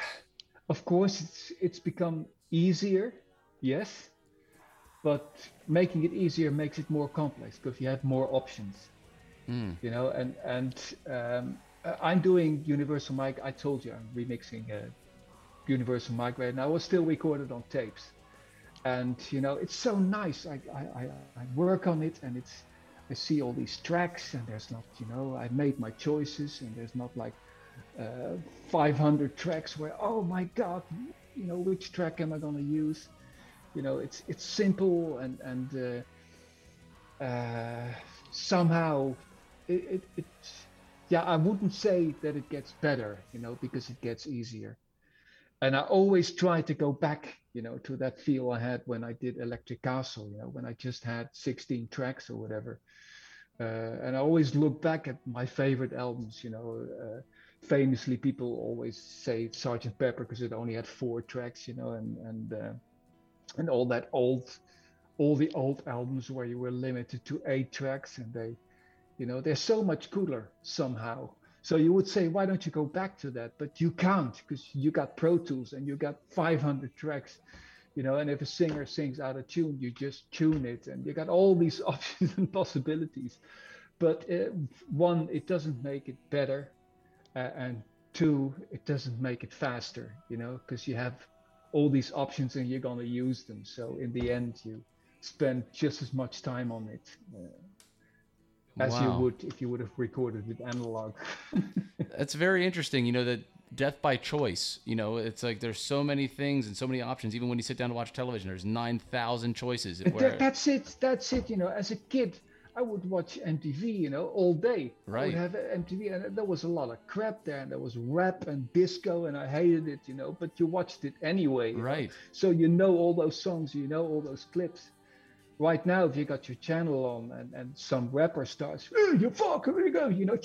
Of course, it's it's become easier, yes, but making it easier makes it more complex because you have more options. Mm. You know, and and um, I'm doing Universal Mic. I told you I'm remixing uh, Universal Mic right now. I was still recorded on tapes, and you know it's so nice. I I, I work on it, and it's I see all these tracks, and there's not you know I made my choices, and there's not like uh, 500 tracks where oh my god, you know which track am I gonna use? You know it's it's simple and and uh, uh, somehow it, it, it yeah I wouldn't say that it gets better, you know, because it gets easier and I always try to go back, you know, to that feel I had when I did Electric Castle, you know, when I just had 16 tracks or whatever. Uh, and I always look back at my favorite albums, you know. Uh, famously, people always say Sergeant Pepper because it only had four tracks, you know, and and uh, and all that old, all the old albums where you were limited to eight tracks, and they, you know, they're so much cooler somehow so you would say, why don't you go back to that? But you can't because you got Pro Tools and you got 500 tracks, you know. And if a singer sings out of tune, you just tune it, and you got all these options and possibilities. But uh, one, it doesn't make it better, uh, and two, it doesn't make it faster, you know, because you have all these options and you're gonna use them. So in the end, you spend just as much time on it. Uh, as wow. you would if you would have recorded with analog. That's very interesting. You know that death by choice. You know, it's like there's so many things and so many options. Even when you sit down to watch television, there's nine thousand choices. Where... that's it. That's it. You know, as a kid, I would watch MTV. You know, all day. Right. I would have MTV, and there was a lot of crap there, and there was rap and disco, and I hated it. You know, but you watched it anyway. Right. Know? So you know all those songs. You know all those clips right now, if you got your channel on and, and some rapper starts, hey, you fuck, here we go, you know.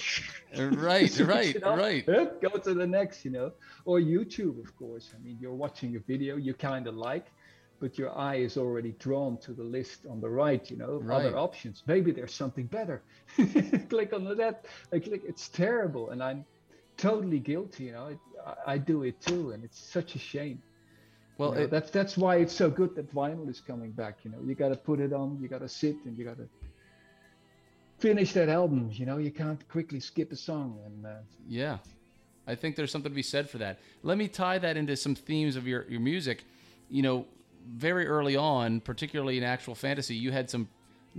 Uh, right, right, right. Go to the next, you know. Or YouTube, of course. I mean, you're watching a video you kind of like, but your eye is already drawn to the list on the right, you know, right. other options. Maybe there's something better. click on that. I click, it's terrible. And I'm totally guilty, you know. I, I do it too. And it's such a shame. Well, you know, it, that's that's why it's so good that vinyl is coming back. You know, you got to put it on, you got to sit, and you got to finish that album. You know, you can't quickly skip a song. And uh, yeah, I think there's something to be said for that. Let me tie that into some themes of your your music. You know, very early on, particularly in actual fantasy, you had some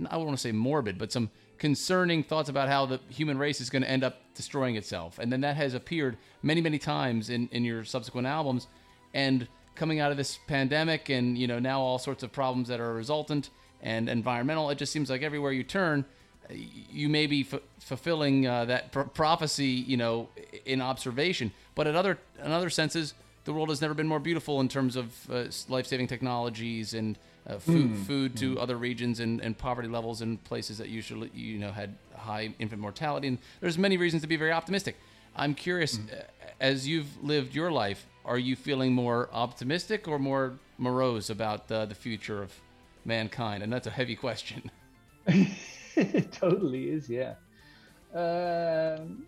I don't want to say morbid, but some concerning thoughts about how the human race is going to end up destroying itself. And then that has appeared many, many times in, in your subsequent albums. And coming out of this pandemic and you know now all sorts of problems that are resultant and environmental it just seems like everywhere you turn you may be f- fulfilling uh, that pr- prophecy you know in observation but at other in other senses the world has never been more beautiful in terms of uh, life-saving technologies and uh, food, mm. food to mm. other regions and, and poverty levels in places that usually you know had high infant mortality and there's many reasons to be very optimistic i'm curious mm. as you've lived your life are you feeling more optimistic or more morose about uh, the future of mankind? And that's a heavy question. it totally is, yeah. Um,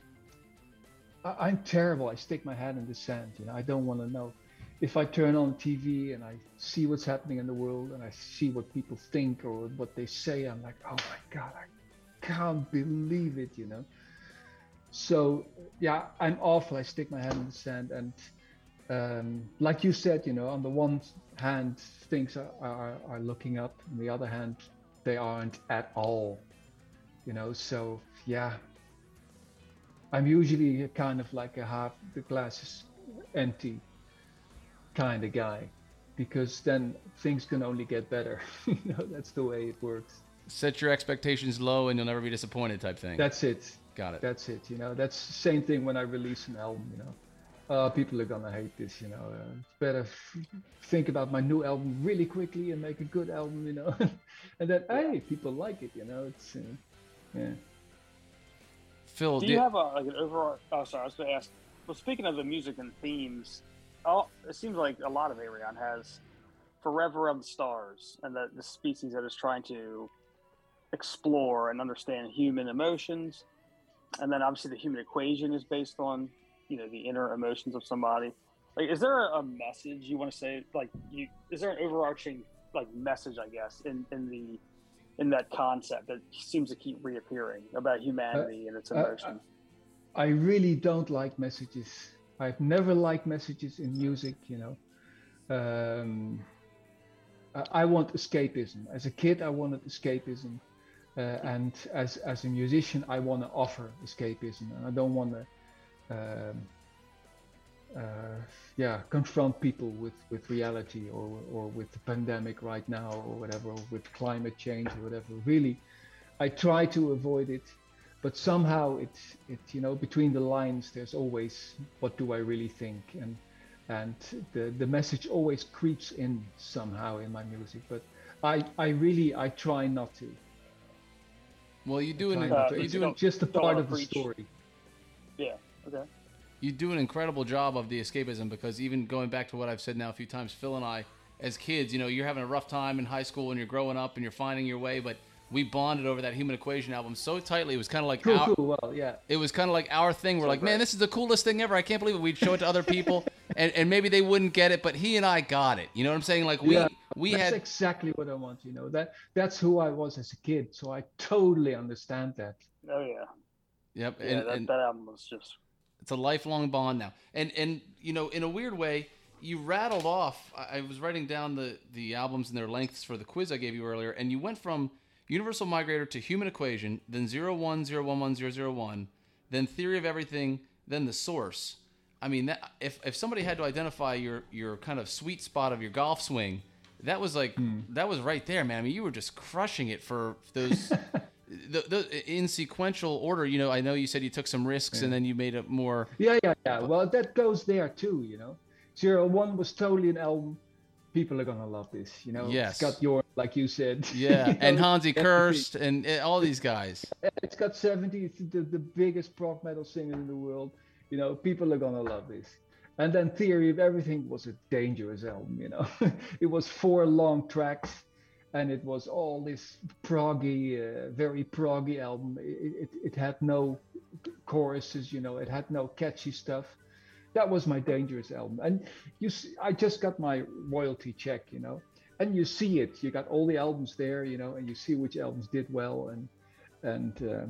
I, am terrible. I stick my head in the sand. You know, I don't want to know. If I turn on TV and I see what's happening in the world and I see what people think or what they say, I'm like, oh my god, I can't believe it. You know, so yeah, I'm awful. I stick my head in the sand, and um, like you said, you know, on the one hand, things are, are, are looking up. On the other hand, they aren't at all. You know, so yeah, I'm usually kind of like a half the glass is empty kind of guy, because then things can only get better. you know, that's the way it works. Set your expectations low, and you'll never be disappointed. Type thing. That's it. Got it. That's it. You know, that's the same thing when I release an album. You know, uh, people are gonna hate this. You know, uh, it's better f- think about my new album really quickly and make a good album. You know, and then hey, people like it. You know, it's uh, yeah. Phil, Do do- you have a like an overall? Oh, sorry, I was going to ask. Well, speaking of the music and themes, oh, it seems like a lot of Ayreon has "Forever of the Stars" and the, the species that is trying to explore and understand human emotions, and then obviously the human equation is based on you know the inner emotions of somebody. Like, is there a, a message you want to say? Like, you is there an overarching like message? I guess in in the in that concept that seems to keep reappearing about humanity and its uh, emotions. I really don't like messages. I've never liked messages in music, you know. Um, I I want escapism. As a kid, I wanted escapism, uh, and as as a musician, I want to offer escapism, and I don't want to, um, uh, yeah, confront people with with reality or or with the pandemic right now or whatever, or with climate change or whatever. Really, I try to avoid it but somehow it's it you know between the lines there's always what do i really think and and the the message always creeps in somehow in my music but i i really i try not to well, you do try an Uh, you do just a part of the preach. story Yeah. Okay. You do an incredible job of the escapism because even going back to what I've said now a few times, Phil and I, as kids, you know, you're having a rough time in high school and you're growing up and you're finding your way, but we bonded over that Human Equation album so tightly. It was kind of like cool our, cool well yeah it was kind of like our thing. We're So like, man, this is the coolest thing ever. I can't believe it. We'd show it to other people, and, and maybe they wouldn't get it, but he and I got it. You know what I'm saying? Like we Yeah, we that's had exactly what i want you know that that's who i was as a kid so i totally understand that Oh yeah. yep, Yeah. and, that, and that album was just. It's a lifelong bond now. And and you know, in a weird way, you rattled off. I, was writing down the the albums and their lengths for the quiz I gave you earlier, and you went from Universal Migrator to Human Equation, then zero one zero one one zero zero one, then Theory of Everything, then the Source. I mean, that, if if somebody had to identify your your kind of sweet spot of your golf swing, that was like hmm. that was right there, man. I mean, you were just crushing it for those. The, the, in sequential order, you know, I know you said you took some risks and then you made it more Yeah, yeah, yeah. Well, that goes there too, you know. Zero One was totally an album. People are gonna love this, you know. Yes. It's got your, like you said. Yeah, you know, and Hansi. Kürsch and uh, all these guys. It's got 70, it's the, the biggest prog metal singer in the world. You know, people are gonna love this. And then Theory of Everything was a dangerous album, you know. it was four long tracks and it was all this proggy, uh, very proggy album. It, it, it had no choruses, you know, it had no catchy stuff. That was my dangerous album. And you, see, I just got my royalty check, you know, and you see it. You got all the albums there, you know, and you see which albums did well and and uh,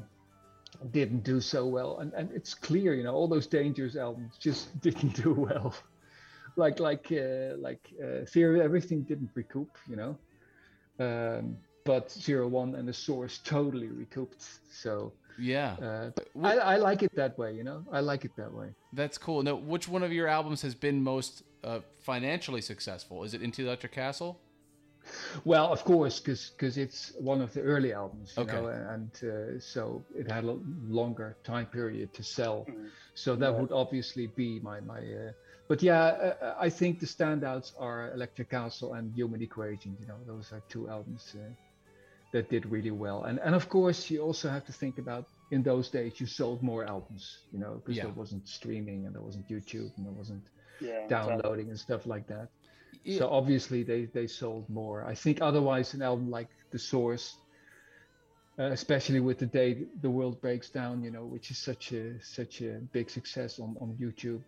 didn't do so well. And and it's clear, you know, all those dangerous albums just didn't do well. like like uh, like uh, Theory of Everything didn't recoup, you know. Um, but Zero One and the Source totally recouped. So Yeah, uh, Wh- I, I like it that way, you know. I like it that way. that's cool. Now, which one of your albums has been most uh, financially successful? Is it Into the Electric Castle? Well, of course, because it's one of the early albums, you Okay. know, and uh, so it had a longer time period to sell. Mhm. So that Right. would obviously be my my. Uh, but yeah, uh, I think the standouts are Electric Castle and Human Equation. You know, those are two albums uh, that did really well. And and of course, you also have to think about in those days you sold more albums. You know, because Yeah. there wasn't streaming and there wasn't YouTube and there wasn't Yeah. downloading and stuff like that. Yeah. So obviously they they sold more. I think otherwise an album like The Source, uh, especially with the day the world breaks down, you know, which is such a such a big success on on YouTube.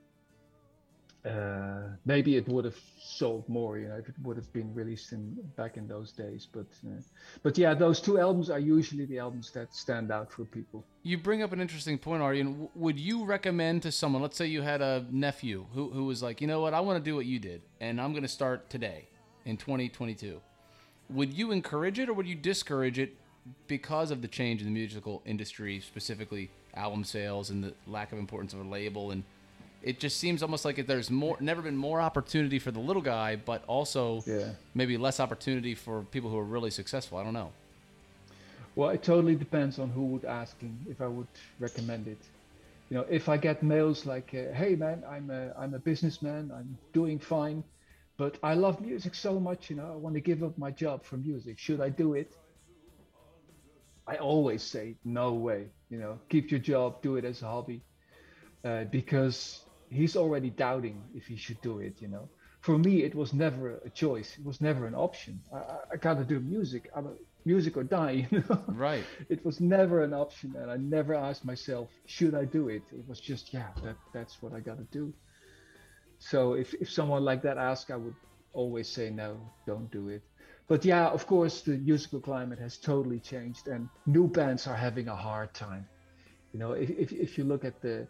Uh, maybe it would have sold more, you know, if it would have been released in back in those days. But uh, but yeah, those two albums are usually the albums that stand out for people. You bring up an interesting point, Arjen. Would you recommend to someone, let's say you had a nephew who, who was like, you know what, I want to do what you did, and I'm going to start today in 2022. Would you encourage it or would you discourage it because of the change in the musical industry, specifically album sales and the lack of importance of a label and it just seems almost like there's more never been more opportunity for the little guy but also Yeah. maybe less opportunity for people who are really successful i don't know Well, it totally depends on who would asking if I would recommend it. You know, if I get mails like, uh, "Hey man, I'm a I'm a businessman. I'm doing fine, but I love music so much. You know, I want to give up my job for music. Should I do it?" I always say, "No way. You know, keep your job, do it as a hobby." uh, because he's already doubting if he should do it. You know, for me, it was never a choice. It was never an option. I, I, gotta do music. I'm a, music or die. You know? right It was never an option, and I never asked myself, should I do it? It was just, yeah, that that's what I gotta do. So if if someone like that asks, I would always say no, don't do it. But yeah, of course, the musical climate has totally changed, and new bands are having a hard time. You know, if if, if you look at the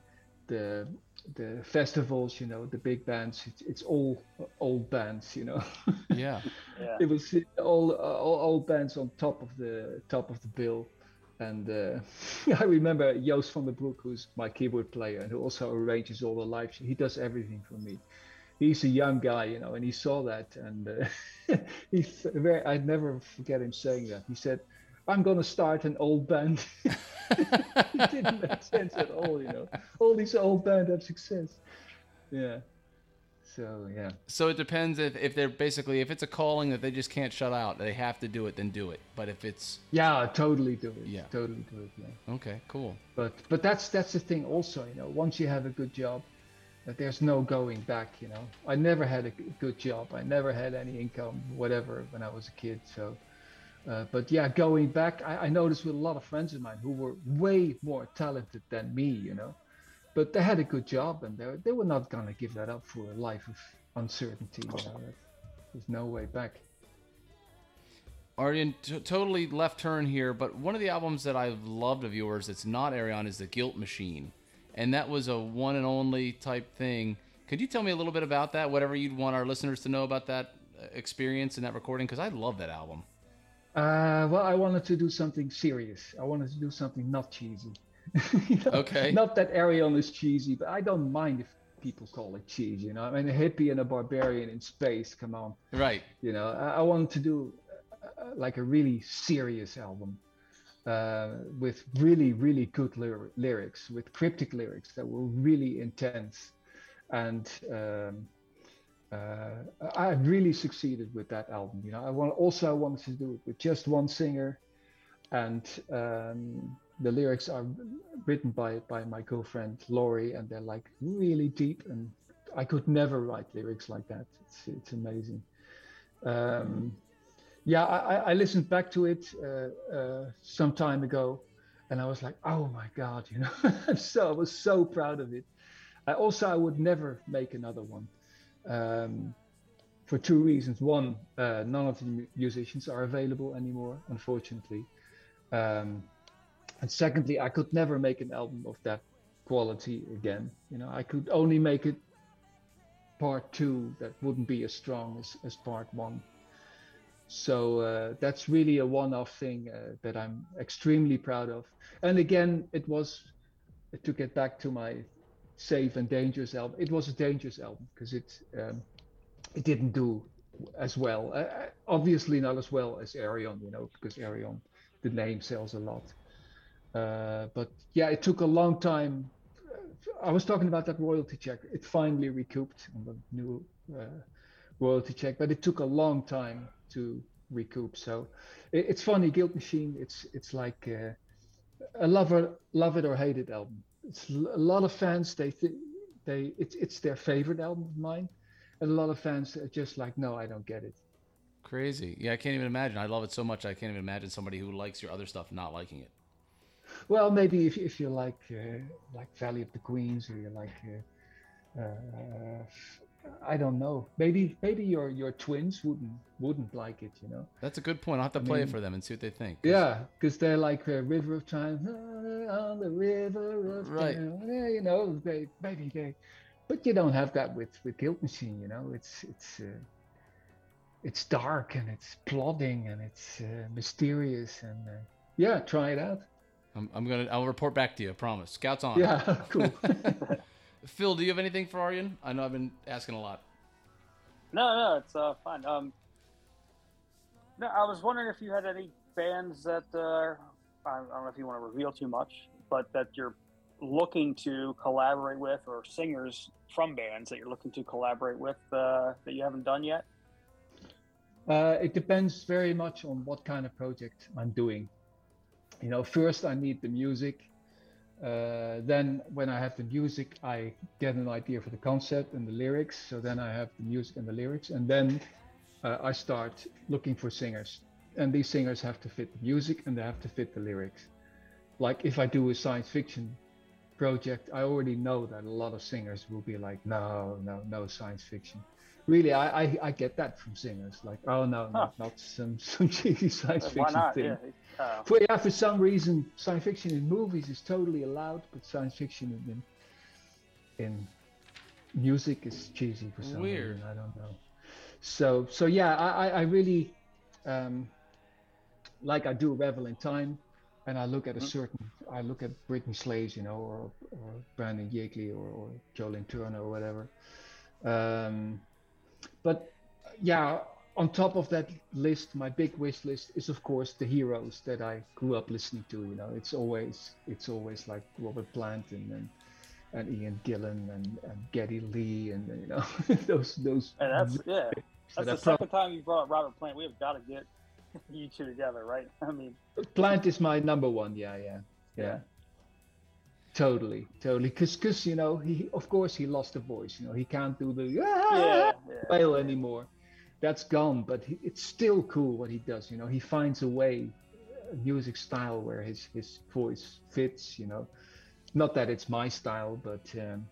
the the festivals, you know, the big bands, it's, it's all old bands, you know. yeah Yeah. it was all, all old bands on top of the top of the bill. And uh, I remember Joost van den Broek, who's my keyboard player and who also arranges all the live. He does everything for me. He's a young guy, you know, and he saw that, and uh, he's very. I'd never forget him saying that. He said, "I'm gonna start an old band." it didn't make sense at all, you know. All these old bands have success. Yeah. So yeah. So it depends if, if they're basically if it's a calling that they just can't shut out, they have to do it, then do it. But if it's Yeah, totally do it. Yeah. Totally do it. Yeah. okay, cool. But but that's that's the thing also, you know, once you have a good job, that there's no going back, you know. I never had a good job. I never had any income, whatever, when I was a kid. So uh, but yeah, going back, I, I noticed with a lot of friends of mine who were way more talented than me, you know, but they had a good job and they they were not gonna give that up for a life of uncertainty. You know, there's no way back. Arjen, t- totally left turn here, but one of the albums that I've loved of yours that's not Ayreon is The Guilt Machine. And that was a one and only type thing. Could you tell me a little bit about that? Whatever you'd want our listeners to know about that uh, experience and that recording? Because I love that album. Uh, well, I wanted to do something serious. I wanted to do something not cheesy. You know, Okay. Not that Ayreon is cheesy, but I don't mind if people call it cheesy. You know, I mean, a hippie and a barbarian in space. Come on. Right. You know, I, I wanted to do uh, like a really serious album uh, with really, really good lyr- lyrics, with cryptic lyrics that were really intense, and um, uh, I really succeeded with that album. You know, I want also wanted to do it with just one singer, and um, the lyrics are written by by my girlfriend Lori, and they're like really deep, and I could never write lyrics like that. It's it's amazing. Um, yeah, I, I- listened back to it uh, uh, some time ago, and I was like, oh my god, you know, so I was so proud of it. I also I would never make another one um, for two reasons. One, uh, none of the musicians are available anymore, unfortunately. Um, and secondly, I could never make an album of that quality again. You know, I could only make it part two that wouldn't be as strong as, as part one. So uh, that's really a one-off thing uh, that I'm extremely proud of. And again, it was to get back to my safe and dangerous album. It was a dangerous album because it um, it didn't do as well. Uh, uh, obviously not as well as Ayreon, you know, because Ayreon, the name sells a lot. Uh, but yeah, it took a long time. I was talking about that royalty check. It finally recouped on the new uh, royalty check, but it took a long time to recoup. So it, it's funny, Guilt Machine. It's it's like uh, a love love it or hate it album. It's a lot of fans. They th- they it's it's their favorite album of mine, and a lot of fans are just like, no, I don't get it. Crazy. Yeah, I can't even imagine. I love it so much. I can't even imagine somebody who likes your other stuff not liking it. Well, maybe if if you like uh, like Valley of the Queens or you like uh, uh, I don't know. Maybe maybe your your twins wouldn't wouldn't like it, you know. That's a good point. I'll have to I play it for them and see what they think. Yeah, because they're like a river of time on the river of Right. time. Yeah, you know, they maybe they, but you don't have that with with Guilt Machine. You know, it's it's uh, it's dark and it's plodding and it's uh, mysterious and uh, yeah, try it out. I'm, I'm gonna. I'll report back to you. I promise. Scouts on. Yeah, cool. Phil, do you have anything for Arjen? I know I've been asking a lot. No, no, it's uh, fine. Um, no, I was wondering if you had any bands that uh, I don't know if you want to reveal too much, but that you're looking to collaborate with, or singers from bands that you're looking to collaborate with uh, that you haven't done yet. Uh, it depends very much on what kind of project I'm doing. You know, first I need the music. Uh, then, when I have the music, I get an idea for the concept and the lyrics. So then I have the music and the lyrics, and then uh, I start looking for singers. And these singers have to fit the music and they have to fit the lyrics. Like if I do a science fiction project, I already know that a lot of singers will be like, no, no, no science fiction really I, I i get that from singers like oh no Huh. not, not some some cheesy science fiction not? thing Yeah. Uh, for yeah for some reason science fiction in movies is totally allowed but science fiction in in, in music is cheesy for some Weird. reason i don't know so so yeah i i, I really um like i do revel in time and i look at a Mhm. certain i look at Brittney Slayes you know or or brandon yeagley or, or Joe Lynn Turner or whatever um but uh, yeah on top of that list my big wish list is of course the heroes that i grew up listening to you know it's always it's always like robert plant and and, and ian gillan and, and geddy lee and you know those those and that's yeah. that That's the second time you brought Robert Plant. We have got to get you two together, right? I mean, plant is my number one yeah yeah yeah totally totally because because you know he of course he lost the voice you know he can't do the yeah, yeah. wail anymore. That's gone, but he, it's still cool what he does. You know, he finds a way, a music style where his his voice fits. You know, not that it's my style, but um,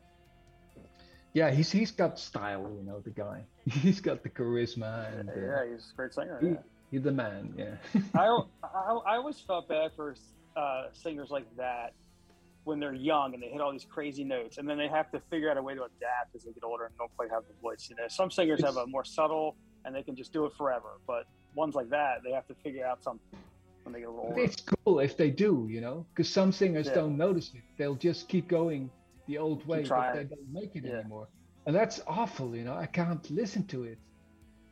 yeah, he's he's got style. You know, the guy. He's got the charisma and uh, Yeah, he's a great singer. he- Yeah. he's the man. Yeah. I, I, I always felt bad for uh, singers like that when they're young and they hit all these crazy notes, and then they have to figure out a way to adapt as they get older and don't quite have the voice. You know, some singers have a more subtle and they can just do it forever, but ones like that they have to figure out something when they get a little older. it's cool if they do. You know, because some singers Yeah. don't notice it. They'll just keep going the old way, but they don't make it Yeah. anymore. And that's awful. You know, I can't listen to it.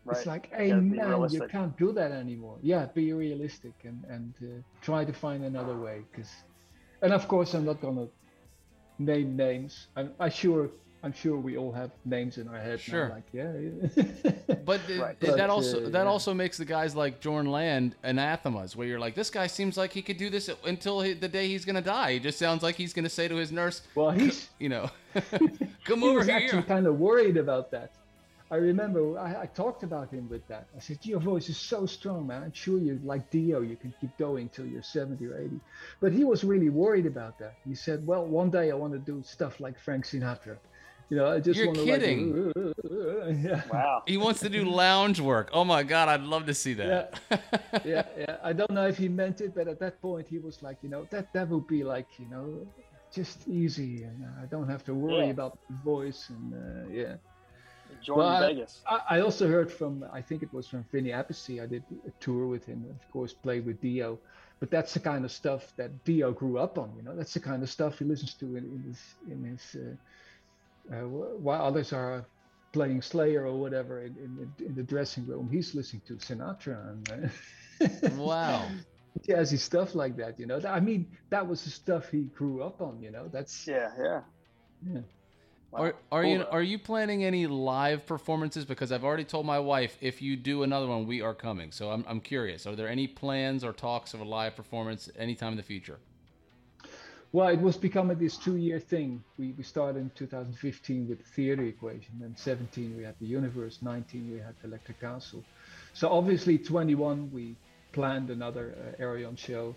Right? It's like, hey gotta man, you can't do that anymore. Yeah, be realistic and and uh, try to find another way. Cause, and of course, I'm not gonna name names. I'm I sure I'm sure we all have names in our head. Sure. Like yeah. yeah. But, Right. th- that also uh, that yeah. also makes the guys like Jorn Lande anathemas, where you're like, this guy seems like he could do this until he, the day he's gonna die. He just sounds like he's gonna say to his nurse, well, he's you know, come he over was actually kind of worried about that. I remember I, I talked about him with that. I said, "Your voice is so strong, man. I'm sure you like Dio. You can keep going till you're 70 or 80." But he was really worried about that. He said, "Well, one day I want to do stuff like Frank Sinatra. You know, I just You're want to kidding. like, yeah, Wow. He wants to do lounge work. Oh my god, I'd love to see that. yeah, yeah. I don't know if he meant it, but at that point he was like, you know, that that would be like, you know, just easy, and uh, I don't have to worry Yeah. about the voice, and uh, yeah. Jorn Well, Vegas. I, I also heard from I think it was from Vinny Appice. I did a tour with him, of course, played with Dio. But that's the kind of stuff that Dio grew up on. You know, that's the kind of stuff he listens to in, in his in his uh, uh, while others are playing Slayer or whatever in, in, the- in the dressing room, he's listening to Sinatra and uh, wow. jazzy stuff like that. You know, I mean, that was the stuff he grew up on. You know, that's Yeah, yeah. yeah. Wow. Are, are you are you planning any live performances? Because I've already told my wife if you do another one, we are coming. So I'm I'm curious. Are there any plans or talks of a live performance anytime in the future? Well, it was becoming this two-year thing. We, we started in 2015 with the theater equation, then 17 we had the universe, 19 we had the electric castle. So obviously 21 we planned another uh, Ayreon show.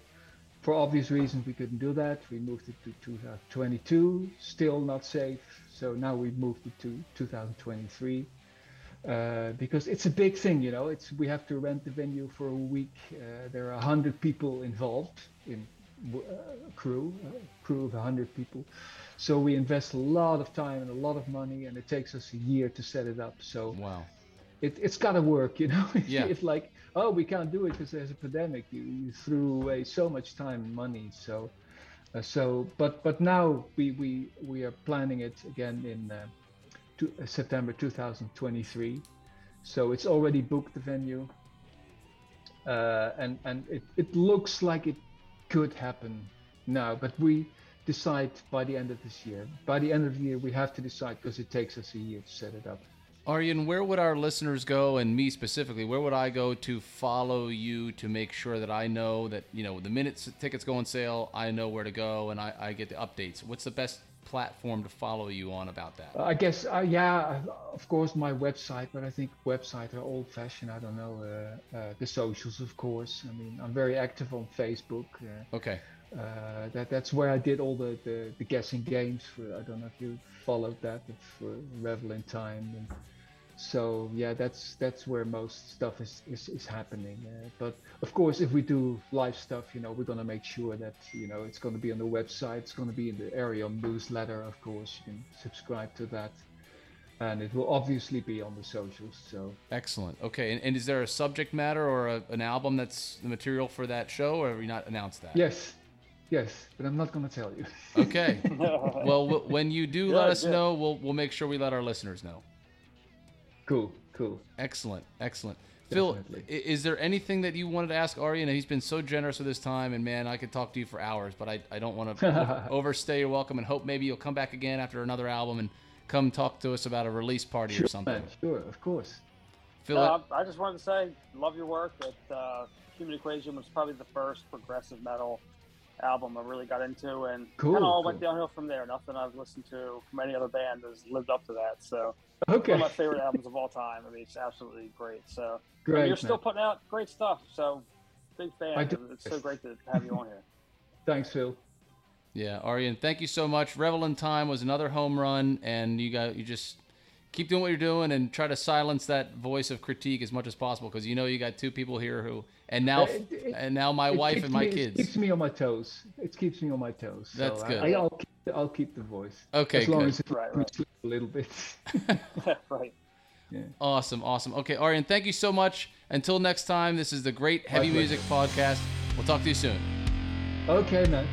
For obvious reasons we couldn't do that. We moved it to 2022. Still not safe. So now we've moved it to 2023 uh, because it's a big thing. You know, it's we have to rent the venue for a week. Uh, there are hundred people involved in uh, crew, uh, crew of hundred people. So we invest a lot of time and a lot of money, and it takes us a year to set it up. So Wow. it, it's got to work, you know. Yeah. it's like, oh, we can't do it because there's a pandemic. You, you threw away so much time and money. So, so, but but now we we we are planning it again in uh, to, uh, September 2023. So it's already booked the venue, uh, and and it, it looks like it could happen now, but we decide by the end of this year. By the end of the year, we have to decide because it takes us a year to set it up. Arjen, where would our listeners go, and me specifically, where would I go to follow you to make sure that I know that, you know, the minute tickets go on sale, I know where to go and I, I get the updates? What's the best platform to follow you on about that? I guess, uh, yeah, of course, my website, but I think websites are old fashioned. I don't know. Uh, uh, the socials, of course. I mean, I'm very active on Facebook. Uh, Okay. Uh, that that's where I did all the, the, the guessing games for. I don't know if you followed that for Revel in Time. And so yeah, that's that's where most stuff is is, is happening. Uh, but of course, if we do live stuff, you know, we're gonna make sure that you know it's gonna be on the website. It's gonna be in the Ayreon newsletter. Of course, you can subscribe to that. And it will obviously be on the socials. So Excellent. Okay. And, and is there a subject matter or a, an album that's the material for that show, or have you not announced that? yes, yes, but I'm not gonna tell you. Okay. well, w- when you do let us good. know, we'll, we'll make sure we let our listeners know. cool, cool. Excellent, excellent. Phil, Definitely. i- is there anything that you wanted to ask Arjen? He's been so generous with his time, and man, I could talk to you for hours, but I, I don't want to overstay your welcome and hope maybe you'll come back again after another album and come talk to us about a release party or something. Man, sure, of course. Phil, Uh, I just wanted to say, love your work. At uh, Human Equation was probably the first progressive metal album I really got into, and Cool, kind of all went downhill from there. Nothing I've listened to from any other band has lived up to that. So Okay. one of my favorite albums of all time. I mean, it's absolutely great. So and Great. you're still putting out great stuff. So big fan. I do. It's so great to have you on here. Thanks, Phil. yeah, Arjen, thank you so much. Revel in Time was another home run, and you got you just keep doing what you're doing and try to silence that voice of critique as much as possible because you know you got two people here who, and now, It- it- and now my It wife and my me- It kids. keeps me on my toes. It keeps me on my toes. So That's I- good. I, will keep, I'll keep the voice. Okay, as long good. as it Right, makes me sleep a little bit. right. Awesome, awesome. Okay, Arjen, thank you so much. Until next time, this is the Great Heavy pleasure. Music Podcast. We'll talk to you soon. okay, man.